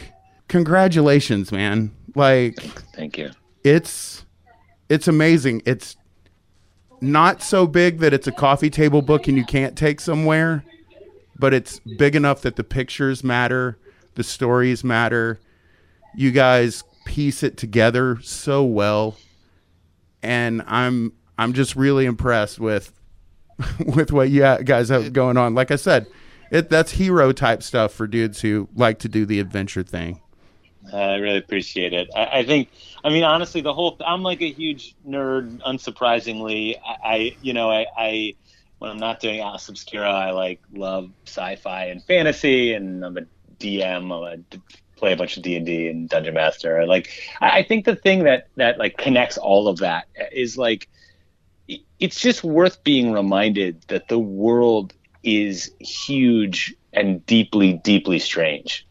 congratulations, man! Like Thank you. it's it's amazing. It's not so big that it's a coffee table book and you can't take somewhere, but it's big enough that the pictures matter, the stories matter. You guys piece it together so well, and I'm I'm just really impressed with with what you guys have going on. Like I said, it that's hero type stuff for dudes who like to do the adventure thing. Uh, I really appreciate it. I, I, think, I mean, honestly, the whole, I'm like a huge nerd, unsurprisingly. I, I you know, I, I, when I'm not doing Atlas Obscura, I like love sci-fi and fantasy, and I'm a DM. A, play a bunch of D and D and Dungeon Master. Like, I, I think the thing that that like connects all of that is like, it's just worth being reminded that the world is huge and deeply, deeply strange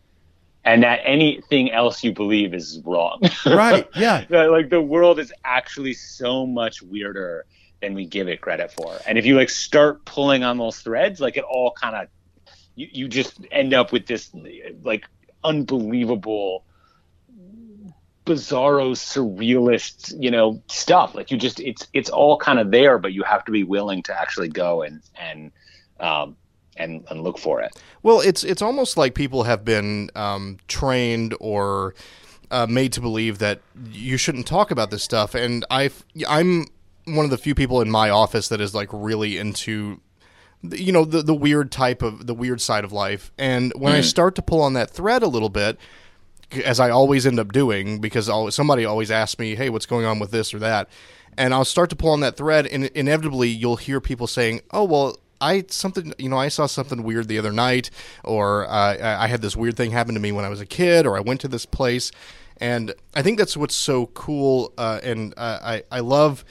and that anything else you believe is wrong. Right. Yeah. like the world is actually so much weirder than we give it credit for. And if you like start pulling on those threads, like it all kind of you, you just end up with this like unbelievable bizarro surrealist you know stuff like you just it's it's all kind of there but you have to be willing to actually go and and um and, and look for it. Well, it's it's almost like people have been um, trained or uh, made to believe that you shouldn't talk about this stuff, and I I'm one of the few people in my office that is like really into you know the the weird type of the weird side of life and when mm. i start to pull on that thread a little bit as i always end up doing because always, somebody always asks me hey what's going on with this or that and i'll start to pull on that thread and inevitably you'll hear people saying oh well I something you know I saw something weird the other night, or uh, I had this weird thing happen to me when I was a kid, or I went to this place, and I think that's what's so cool. Uh, and uh, I I love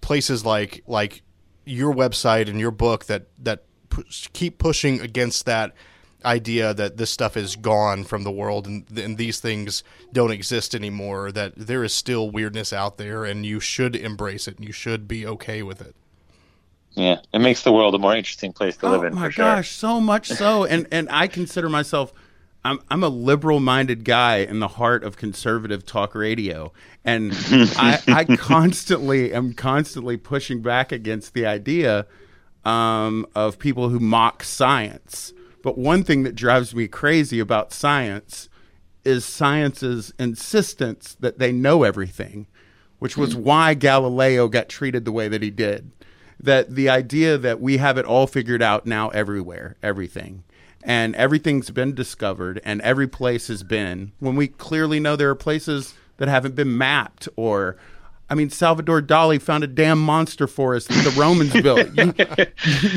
places like like your website and your book that that keep pushing against that idea that this stuff is gone from the world and, and these things don't exist anymore that there is still weirdness out there and you should embrace it and you should be okay with it yeah, it makes the world a more interesting place to live oh in. Oh my sure. gosh, so much so, and and I consider myself. I'm I'm a liberal minded guy in the heart of conservative talk radio, and I, I constantly am constantly pushing back against the idea um, of people who mock science. But one thing that drives me crazy about science is science's insistence that they know everything, which was why Galileo got treated the way that he did that the idea that we have it all figured out now everywhere, everything. And everything's been discovered and every place has been when we clearly know there are places that haven't been mapped or I mean, Salvador Dali found a damn monster forest that the Romans built. You,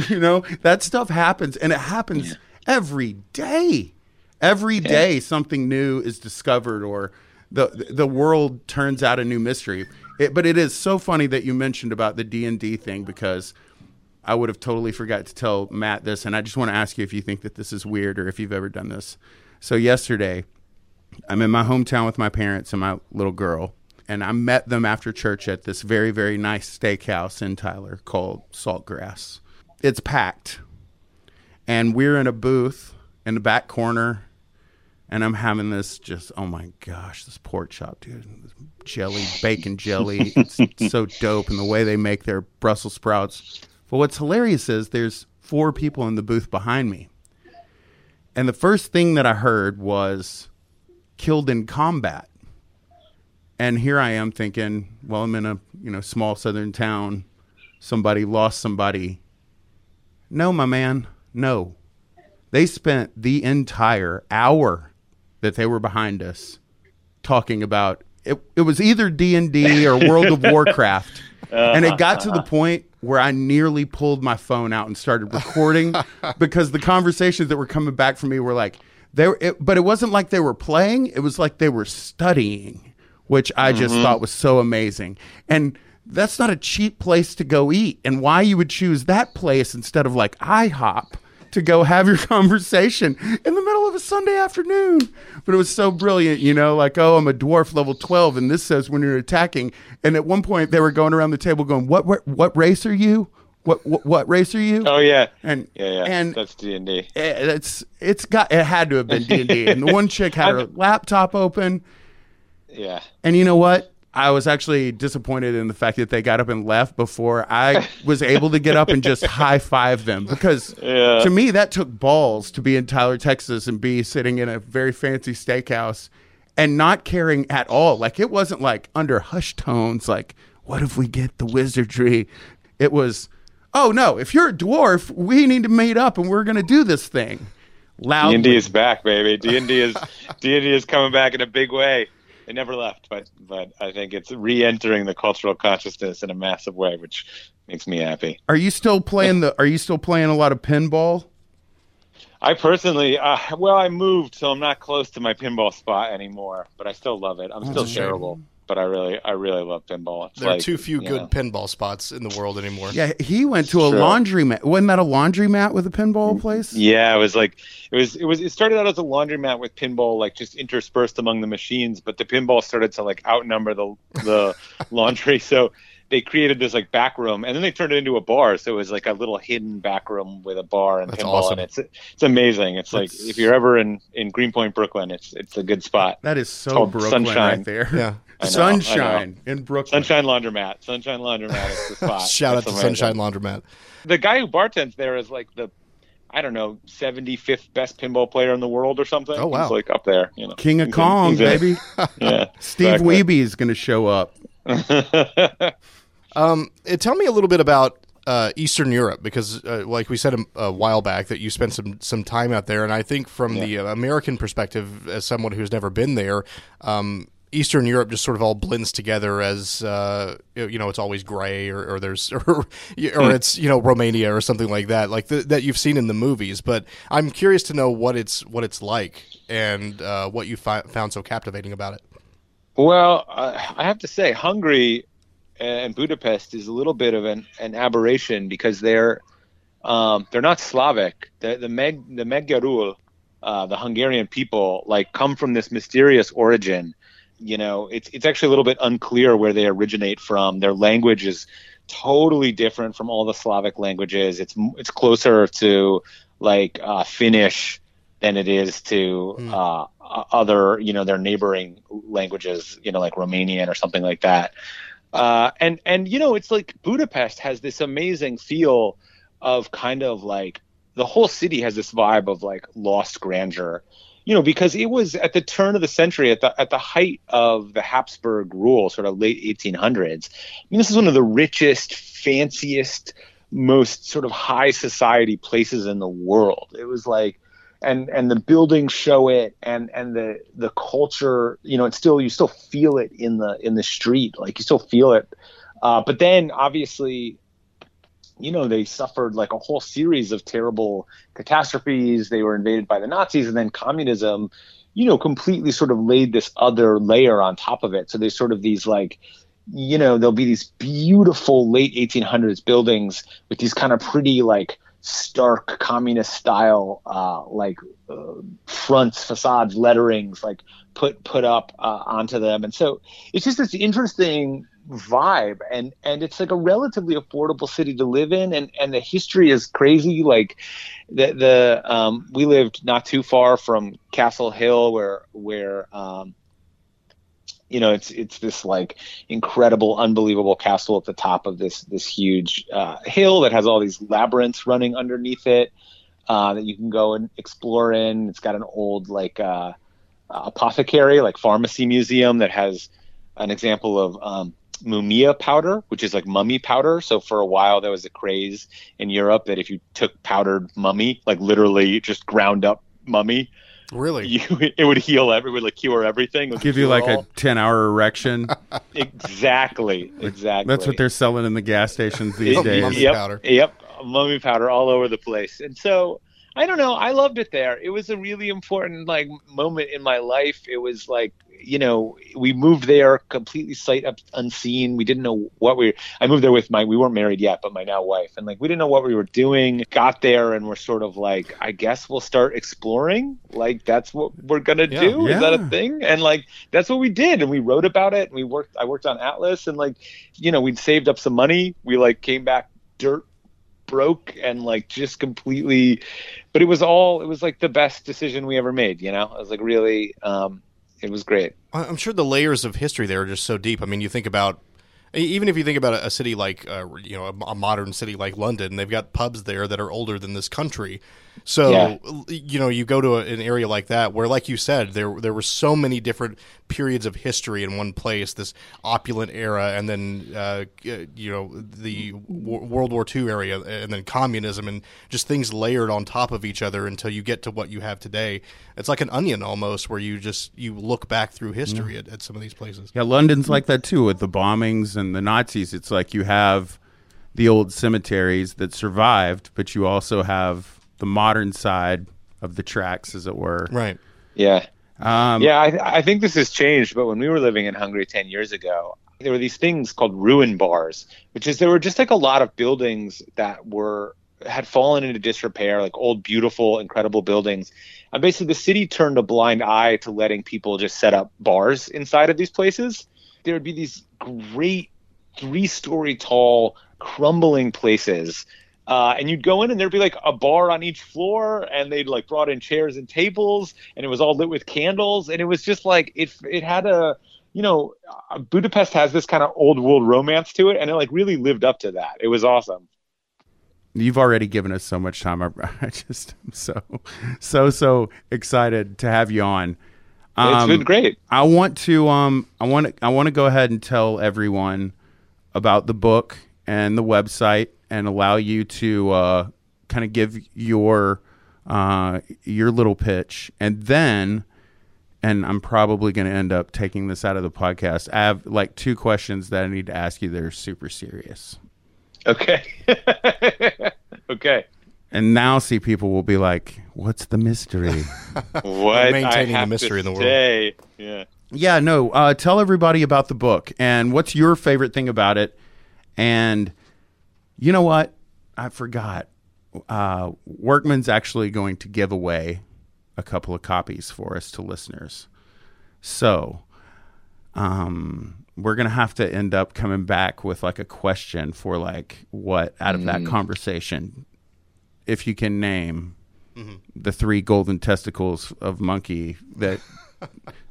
you, know, that stuff happens, and it happens yeah. every day. Every day, something new is discovered, or the the world turns out a new mystery. It, but it is so funny that you mentioned about the D and D thing because I would have totally forgot to tell Matt this, and I just want to ask you if you think that this is weird or if you've ever done this. So yesterday, I'm in my hometown with my parents and my little girl, and I met them after church at this very very nice steakhouse in Tyler called Saltgrass. It's packed, and we're in a booth in the back corner and I'm having this just oh my gosh, this pork chop, dude, this jelly, bacon jelly, it's so dope, and the way they make their Brussels sprouts. But what's hilarious is there's four people in the booth behind me, and the first thing that I heard was killed in combat, and here I am thinking, well, I'm in a you know small southern town, somebody lost somebody. No, my man, no. They spent the entire hour that they were behind us talking about it, it was either D&D or World of Warcraft. and it got to the point where I nearly pulled my phone out and started recording because the conversations that were coming back from me were like they were, it, but it wasn't like they were playing, it was like they were studying, which I just mm-hmm. thought was so amazing. And that's not a cheap place to go eat. And why you would choose that place instead of like IHOP to go have your conversation in the middle of a Sunday afternoon. But it was so brilliant, you know, like, oh, I'm a dwarf level 12, and this says when you're attacking. And at one point, they were going around the table going, what, what, what race are you? What, what, what race are you? Oh yeah, and yeah, yeah. and that's D and D. Eh, it's it's got it had to have been D and D. And the one chick had her laptop open. Yeah. And you know what? I was actually disappointed in the fact that they got up and left before I was able to get up and just high five them because Yeah. to me that took balls to be in Tyler, Texas and be sitting in a very fancy steakhouse and not caring at all. Like it wasn't like under hush tones, like, what if we get the wizardry? It was, oh no, if you're a dwarf, we need to meet up and we're gonna do this thing. Loud. D and D is back, baby. D and D is D and D is coming back in a big way. It never left, but but I think it's re-entering the cultural consciousness in a massive way, which makes me happy. Are you still playing the? Are you still playing a lot of pinball? I personally, uh, well, I moved, so I'm not close to my pinball spot anymore, but I still love it. I'm still That's a shame. Terrible, but I really, I really love pinball. It's There are too few good know, pinball spots in the world anymore. Yeah, he went to a True. laundromat. Wasn't that a laundromat with a pinball place? Yeah, it was like it was it was it started out as a laundromat with pinball like just interspersed among the machines, but the pinball started to like outnumber the the laundry, so they created this like back room, and then they turned it into a bar. So it was like a little hidden back room with a bar and That's pinball, awesome. and it's it's amazing. It's like if you're ever in in Greenpoint, Brooklyn, it's it's a good spot. That is so called Brooklyn Sunshine. right there. Yeah. I know, Sunshine in Brooklyn. Sunshine Laundromat, Sunshine Laundromat is the spot. Shout out to. Sunshine Laundromat. the guy who bartends there is like the I don't know, 75th best pinball player in the world or something. Oh, wow. He's like up there, you know. King of He's Kong, in- baby. Yeah. Steve exactly. Wiebe is going to show up. Um, eh, tell me a little bit about uh, Eastern Europe because, uh, like we said a, a while back, that you spent some some time out there, and I think from the uh, American perspective, as someone who's never been there, um, Eastern Europe just sort of all blends together as uh, you know, it's always gray, or, or there's or, or it's you know Romania or something like that, like the, that you've seen in the movies. But I'm curious to know what it's what it's like and uh, what you fi- found so captivating about it. Well, uh, I have to say, Hungary and Budapest is a little bit of an, an aberration because they're um, they're not Slavic. The the Meg the Magyarul, uh, the Hungarian people, like come from this mysterious origin. You know, it's it's actually a little bit unclear where they originate from. Their language is totally different from all the Slavic languages. It's it's closer to like uh, Finnish than it is to Hmm. uh, other, you know, their neighboring languages, you know, like Romanian or something like that. Uh, and and you know, it's like Budapest has this amazing feel of kind of like the whole city has this vibe of like lost grandeur. You know, because it was at the turn of the century, at the at the height of the Habsburg rule, sort of late 1800s. I mean, this is one of the richest, fanciest, most sort of high society places in the world. It was like and and the buildings show it and and the the culture you know it's still you still feel it in the in the street like you still feel it uh, but then obviously you know they suffered like a whole series of terrible catastrophes. They were invaded by the nazis and then communism you know completely sort of laid this other layer on top of it. So there's sort of these like you know there'll be these beautiful late 1800s buildings with these kind of pretty like stark communist style uh, like uh, fronts facades letterings like put put up uh, onto them. And so it's just this interesting vibe. And and it's like a relatively affordable city to live in. And and the history is crazy. Like the the um we lived not too far from castle hill where where um you know it's it's this like incredible unbelievable castle at the top of this this huge uh, hill that has all these labyrinths running underneath it uh, that you can go and explore in. It's got an old like uh, apothecary like pharmacy museum that has an example of um, mumia powder which is like mummy powder so for a while there was a craze in europe that if you took powdered mummy like literally just ground up mummy Really? you it would heal every would like cure everything It would Give you like all. a 10 hour erection. exactly exactly That's what they're selling in the gas stations these days. mummy yep, powder. Yep, mummy powder all over the place. And so I don't know. I loved it there. It was a really important like moment in my life. It was like you know we moved there completely sight up unseen. We didn't know what we. I moved there with my. We weren't married yet, but my now wife, and like we didn't know what we were doing. Got there and we're sort of like, I guess we'll start exploring. Like that's what we're gonna Yeah. do. Is that a thing? And like that's what we did. And we wrote about it. And we worked. I worked on Atlas, and like you know we'd saved up some money. We like came back dirt broke and like just completely but it was all it was like the best decision we ever made you know it was like really um it was great. I- I'm sure the layers of history there are just so deep. I mean, you think about even if you think about a, city like uh, you know a modern city like London, they've got pubs there that are older than this country. So Yeah. you know you go to a, an area like that where, like you said, there there were so many different periods of history in one place. This opulent era, and then uh, you know the w- World War II area, and then communism, and just things layered on top of each other until you get to what you have today. It's like an onion almost, where you just you look back through history at, at some of these places. Yeah, London's like that too with the bombings and the Nazis. It's like you have the old cemeteries that survived, but you also have the modern side of the tracks, as it were. Right. Yeah. Um, yeah, I, I think this has changed. But when we were living in Hungary 10 years ago, there were these things called ruin bars, which is there were just like a lot of buildings that were had fallen into disrepair, like old, beautiful, incredible buildings. And basically, the city turned a blind eye to letting people just set up bars inside of these places. There would be these great three story tall, crumbling places. Uh, and you'd go in and there'd be like a bar on each floor and they'd like brought in chairs and tables and it was all lit with candles. And it was just like it it had a you know uh, budapest has this kind of old world romance to it and it like really lived up to that. It was awesome. You've already given us so much time. I, I just am so, so, so excited to have you on. it's been great. I want to, um, I want to, I want to go ahead and tell everyone about the book and the website, and allow you to uh, kind of give your uh, your little pitch, and then, and I'm probably going to end up taking this out of the podcast. I have like two questions that I need to ask you that are super serious. okay okay And now, see, people will be like, "What's the mystery?" what I maintaining the have mystery to in the world. say. yeah yeah, no. Uh, tell everybody about the book and what's your favorite thing about it. And you know what? I forgot. Uh, Workman's actually going to give away a couple of copies for us to listeners. So, um, we're gonna have to end up coming back with like a question for like what out of that conversation, if you can name the three golden testicles of monkey that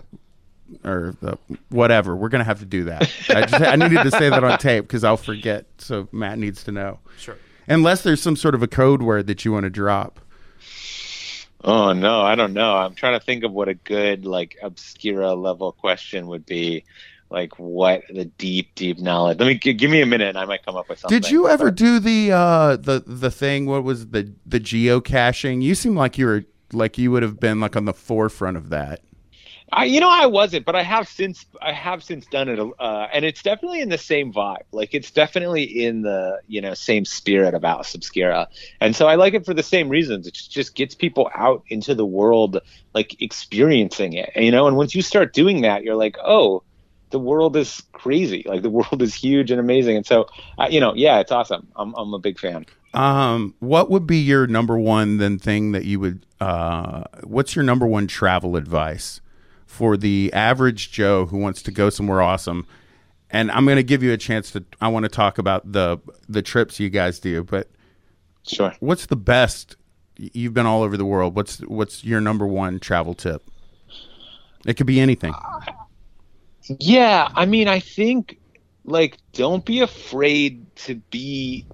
or the, whatever. We're gonna have to do that. I just I needed to say that on tape because I'll forget. So Matt needs to know. Sure. Unless there's some sort of a code word that you want to drop. Oh no, I don't know. I'm trying to think of what a good like obscura level question would be. Like what the deep, deep knowledge. Let me g- give me a minute, and I might come up with something. Did you ever do the uh the the thing? What was the the geocaching? You seem like you were like you would have been like on the forefront of that. I, you know, I wasn't, but I have since I have since done it, uh, and it's definitely in the same vibe. Like it's definitely in the you know same spirit of Atlas Obscura, and so I like it for the same reasons. It just gets people out into the world, like experiencing it. You know, and once you start doing that, you're like, oh, the world is crazy. Like the world is huge and amazing, and so uh, you know, yeah, it's awesome. I'm I'm a big fan. Um, what would be your number one then thing that you would? Uh, what's your number one travel advice for the average Joe who wants to go somewhere awesome? And I'm going to give you a chance to. I want to talk about the the trips you guys do, but Sure. what's the best? You've been all over the world. What's what's your number one travel tip? It could be anything. Yeah, I mean, I think like don't be afraid to be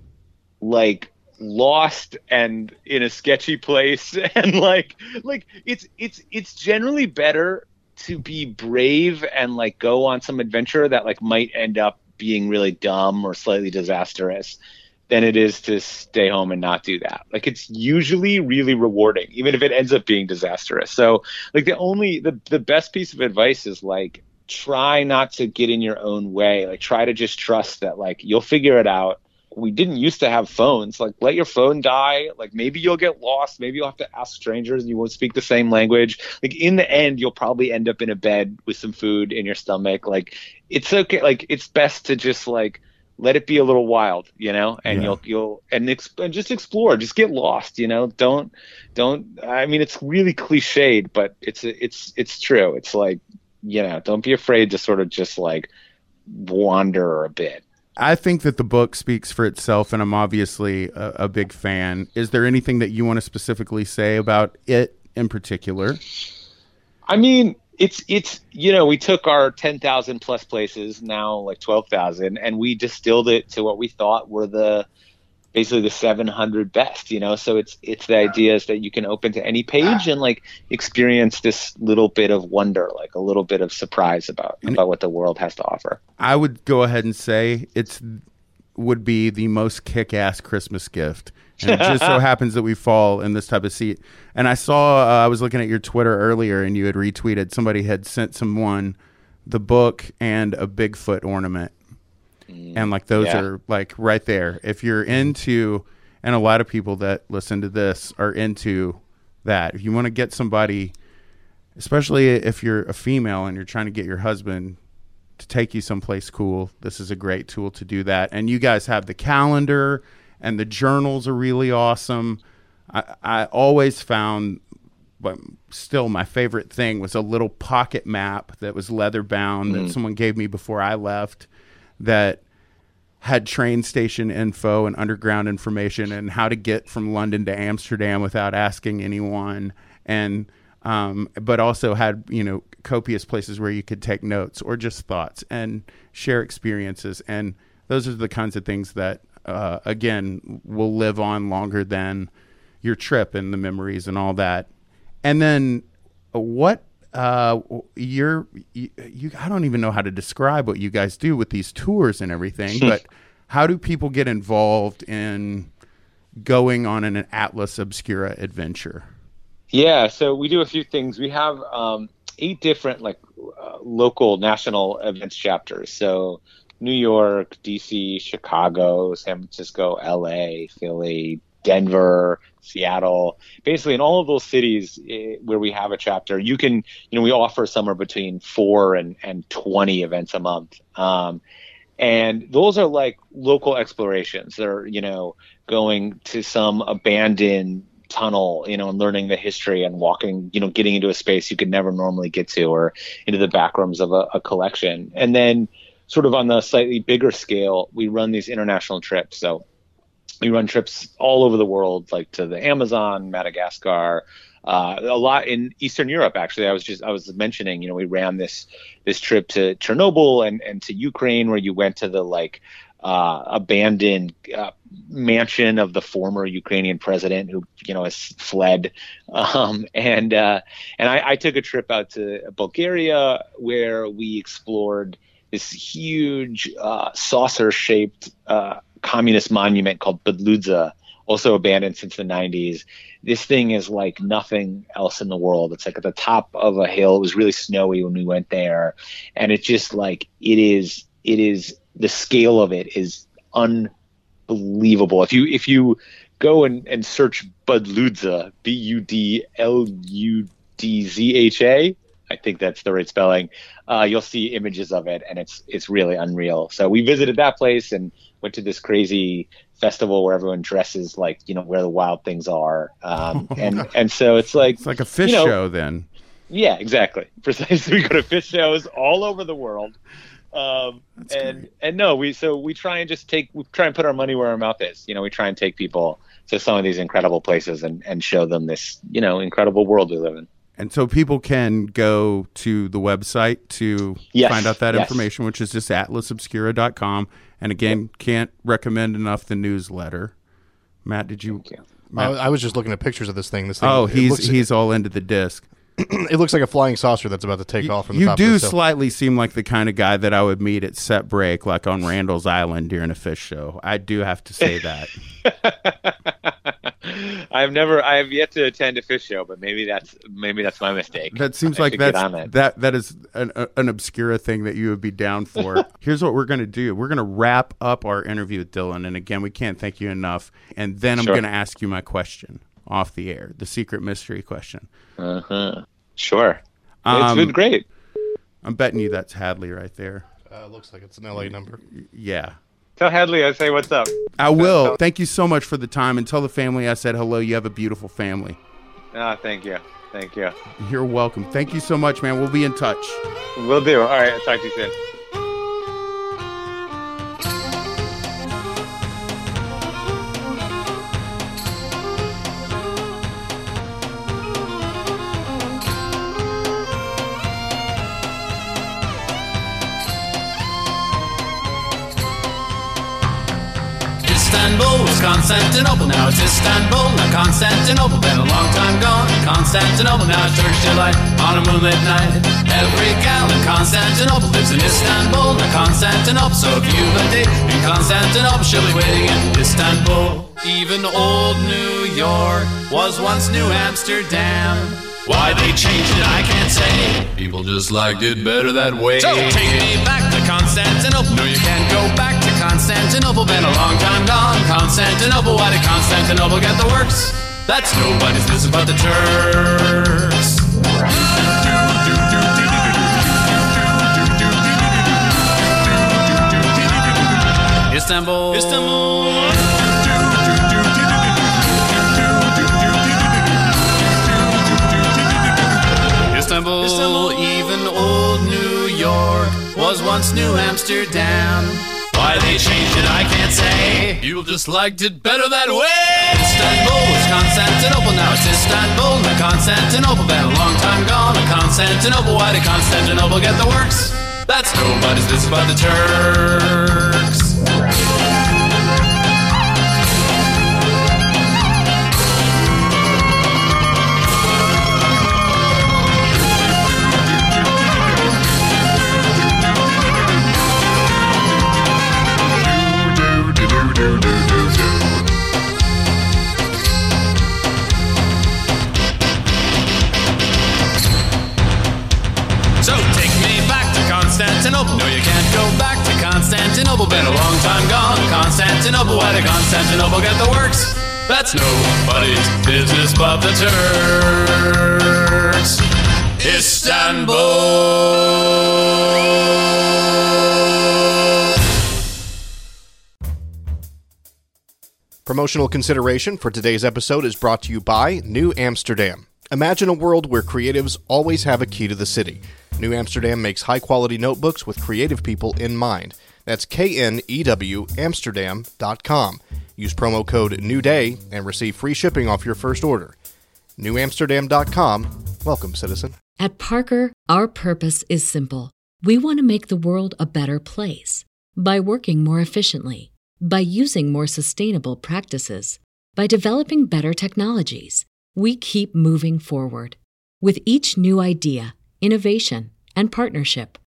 like lost and in a sketchy place and like like it's it's it's generally better to be brave and like go on some adventure that like might end up being really dumb or slightly disastrous than it is to stay home and not do that. Like it's usually really rewarding, even if it ends up being disastrous. So like the only the the best piece of advice is like try not to get in your own way. Like try to just trust that like you'll figure it out. We didn't used to have phones. Like let your phone die. Like maybe you'll get lost. Maybe you'll have to ask strangers and you won't speak the same language. Like in the end you'll probably end up in a bed with some food in your stomach. Like it's okay. Like it's best to just like let it be a little wild, you know, and Yeah. you'll you'll and, exp- and just explore, just get lost, you know. Don't don't. I mean, it's really cliched, but it's it's it's true. It's like you know, don't be afraid to sort of just like wander a bit. I think that the book speaks for itself, and I'm obviously a, a big fan. Is there anything that you want to specifically say about it in particular? I mean, it's it's you know we took our 10,000 plus places now like 12,000 and we distilled it to what we thought were the basically the 700 best you know so it's it's the idea is that you can open to any page and like experience this little bit of wonder like a little bit of surprise about about what the world has to offer I would go ahead and say it's would be the most kick-ass Christmas gift. And it just so happens that we fall in this type of seat. And I saw uh, I was looking at your Twitter earlier, and you had retweeted somebody had sent someone the book and a Bigfoot ornament, Mm. and like those yeah. are like right there. If you're into, and a lot of people that listen to this are into that. If you want to get somebody, especially if you're a female and you're trying to get your husband to take you someplace cool, this is a great tool to do that. And you guys have the calendar and the journals are really awesome. I, I always found, but still my favorite thing was a little pocket map that was leather bound that mm-hmm. someone gave me before I left that had train station info and underground information and how to get from London to Amsterdam without asking anyone. And um, but also had you know copious places where you could take notes or just thoughts and share experiences. And those are the kinds of things that uh, again will live on longer than your trip and the memories and all that. And then uh, what uh you're you, you I don't even know how to describe what you guys do with these tours and everything but how do people get involved in going on an Atlas Obscura adventure Yeah, so we do a few things. We have um, eight different like uh, local national events chapters. So New York, DC, Chicago, San Francisco, LA, Philly, Denver, Seattle. Basically, in all of those cities eh, where we have a chapter, you can you know we offer somewhere between four and and twenty events a month. Um, and those are like local explorations. They're you know going to some abandoned tunnel, you know, and learning the history and walking, you know, getting into a space you could never normally get to, or into the back rooms of a, a collection. And then, sort of on the slightly bigger scale, we run these international trips. So we run trips all over the world, like to the Amazon, Madagascar, uh, a lot in Eastern Europe. Actually, I was just I was mentioning, you know, we ran this this trip to Chernobyl and and to Ukraine, where you went to the like uh, abandoned uh, mansion of the former Ukrainian president who you know has fled, um, and uh, and I, I took a trip out to Bulgaria where we explored this huge uh, saucer-shaped uh, communist monument called Buzludzha, also abandoned since the 90s. This thing is like nothing else in the world. It's like at the top of a hill. It was really snowy when we went there, and it's just like it is. It is the scale of it is unbelievable. If you if you go and, and search Buzludzha, B U D L U D Z H A, I think that's the right spelling. Uh, you'll see images of it, and it's it's really unreal. So we visited that place and went to this crazy festival where everyone dresses like you know where the wild things are, um, and and so it's like it's like a Phish you know, show then yeah, exactly. Precisely. We go to Phish shows all over the world. Um, and and no, we so we try and just take we try and put our money where our mouth is. You know, we try and take people to some of these incredible places and and show them this you know incredible world we live in. And so people can go to the website to Yes, find out that yes. information, which is just atlasobscura.com. And again, can't recommend enough the newsletter. Matt, did you? you. I, I was just looking at pictures of this thing. This thing. Oh, he's looks, he's all into the disc. it looks like a flying saucer that's about to take off from the You top. do of the slightly seem like the kind of guy that I would meet at set break, like on Randall's Island during a Phish show. I do have to say that. I've never I have yet to attend a Phish show, but maybe that's maybe that's my mistake. That seems I like that's on that. that that is an, a- an obscura thing that you would be down for. Here's what we're gonna do. We're gonna wrap up our interview with Dylan, and again, we can't thank you enough. And then I'm Sure. gonna ask you my question off the air, the secret mystery question. Uh-huh. Sure. it's been great. I'm betting you that's Hadley right there. Uh, looks like it's an LA number. Yeah. Tell Hadley I say what's up. I will. Thank you so much for the time, and tell the family I said hello. You have a beautiful family. Ah, thank you. Thank you. You're welcome. Thank you so much, man. We'll be in touch. We'll do. All right, I'll talk to you soon. Constantinople, now it's Istanbul, now Constantinople. Been a long time gone. Constantinople, now it's Turkish delight on a moonlit night. Every gal in Constantinople lives in Istanbul, now Constantinople. So if you've a date in Constantinople, she'll be waiting in Istanbul. Even old New York was once New Amsterdam. Why they changed it, I can't say. People just liked it better that way. So take me back to Constantinople. No, you Constantinople. Been a long time gone. Constantinople. Why did Constantinople get the works? That's nobody's business but the Turks. Istanbul. Istanbul. Istanbul. Istanbul. Even old New York was once New Amsterdam. Why they changed it, I can't say. People just liked it better that way. Istanbul was Constantinople, now it's Istanbul, not Constantinople. Been a long time gone, not Constantinople. Why did Constantinople get the works? That's nobody's business but the Turks. Constantinople. Why did Constantinople get the works? That's nobody's business but the Turks. Istanbul. Promotional consideration for today's episode is brought to you by New Amsterdam. Imagine a world where creatives always have a key to the city. New Amsterdam makes high quality notebooks with creative people in mind. That's K N E W Amsterdam.com. Use promo code NEWDAY and receive free shipping off your first order. NewAmsterdam.com. Welcome, citizen. At Parker, our purpose is simple. We want to make the world a better place by working more efficiently, by using more sustainable practices, by developing better technologies. We keep moving forward. With each new idea, innovation, and partnership,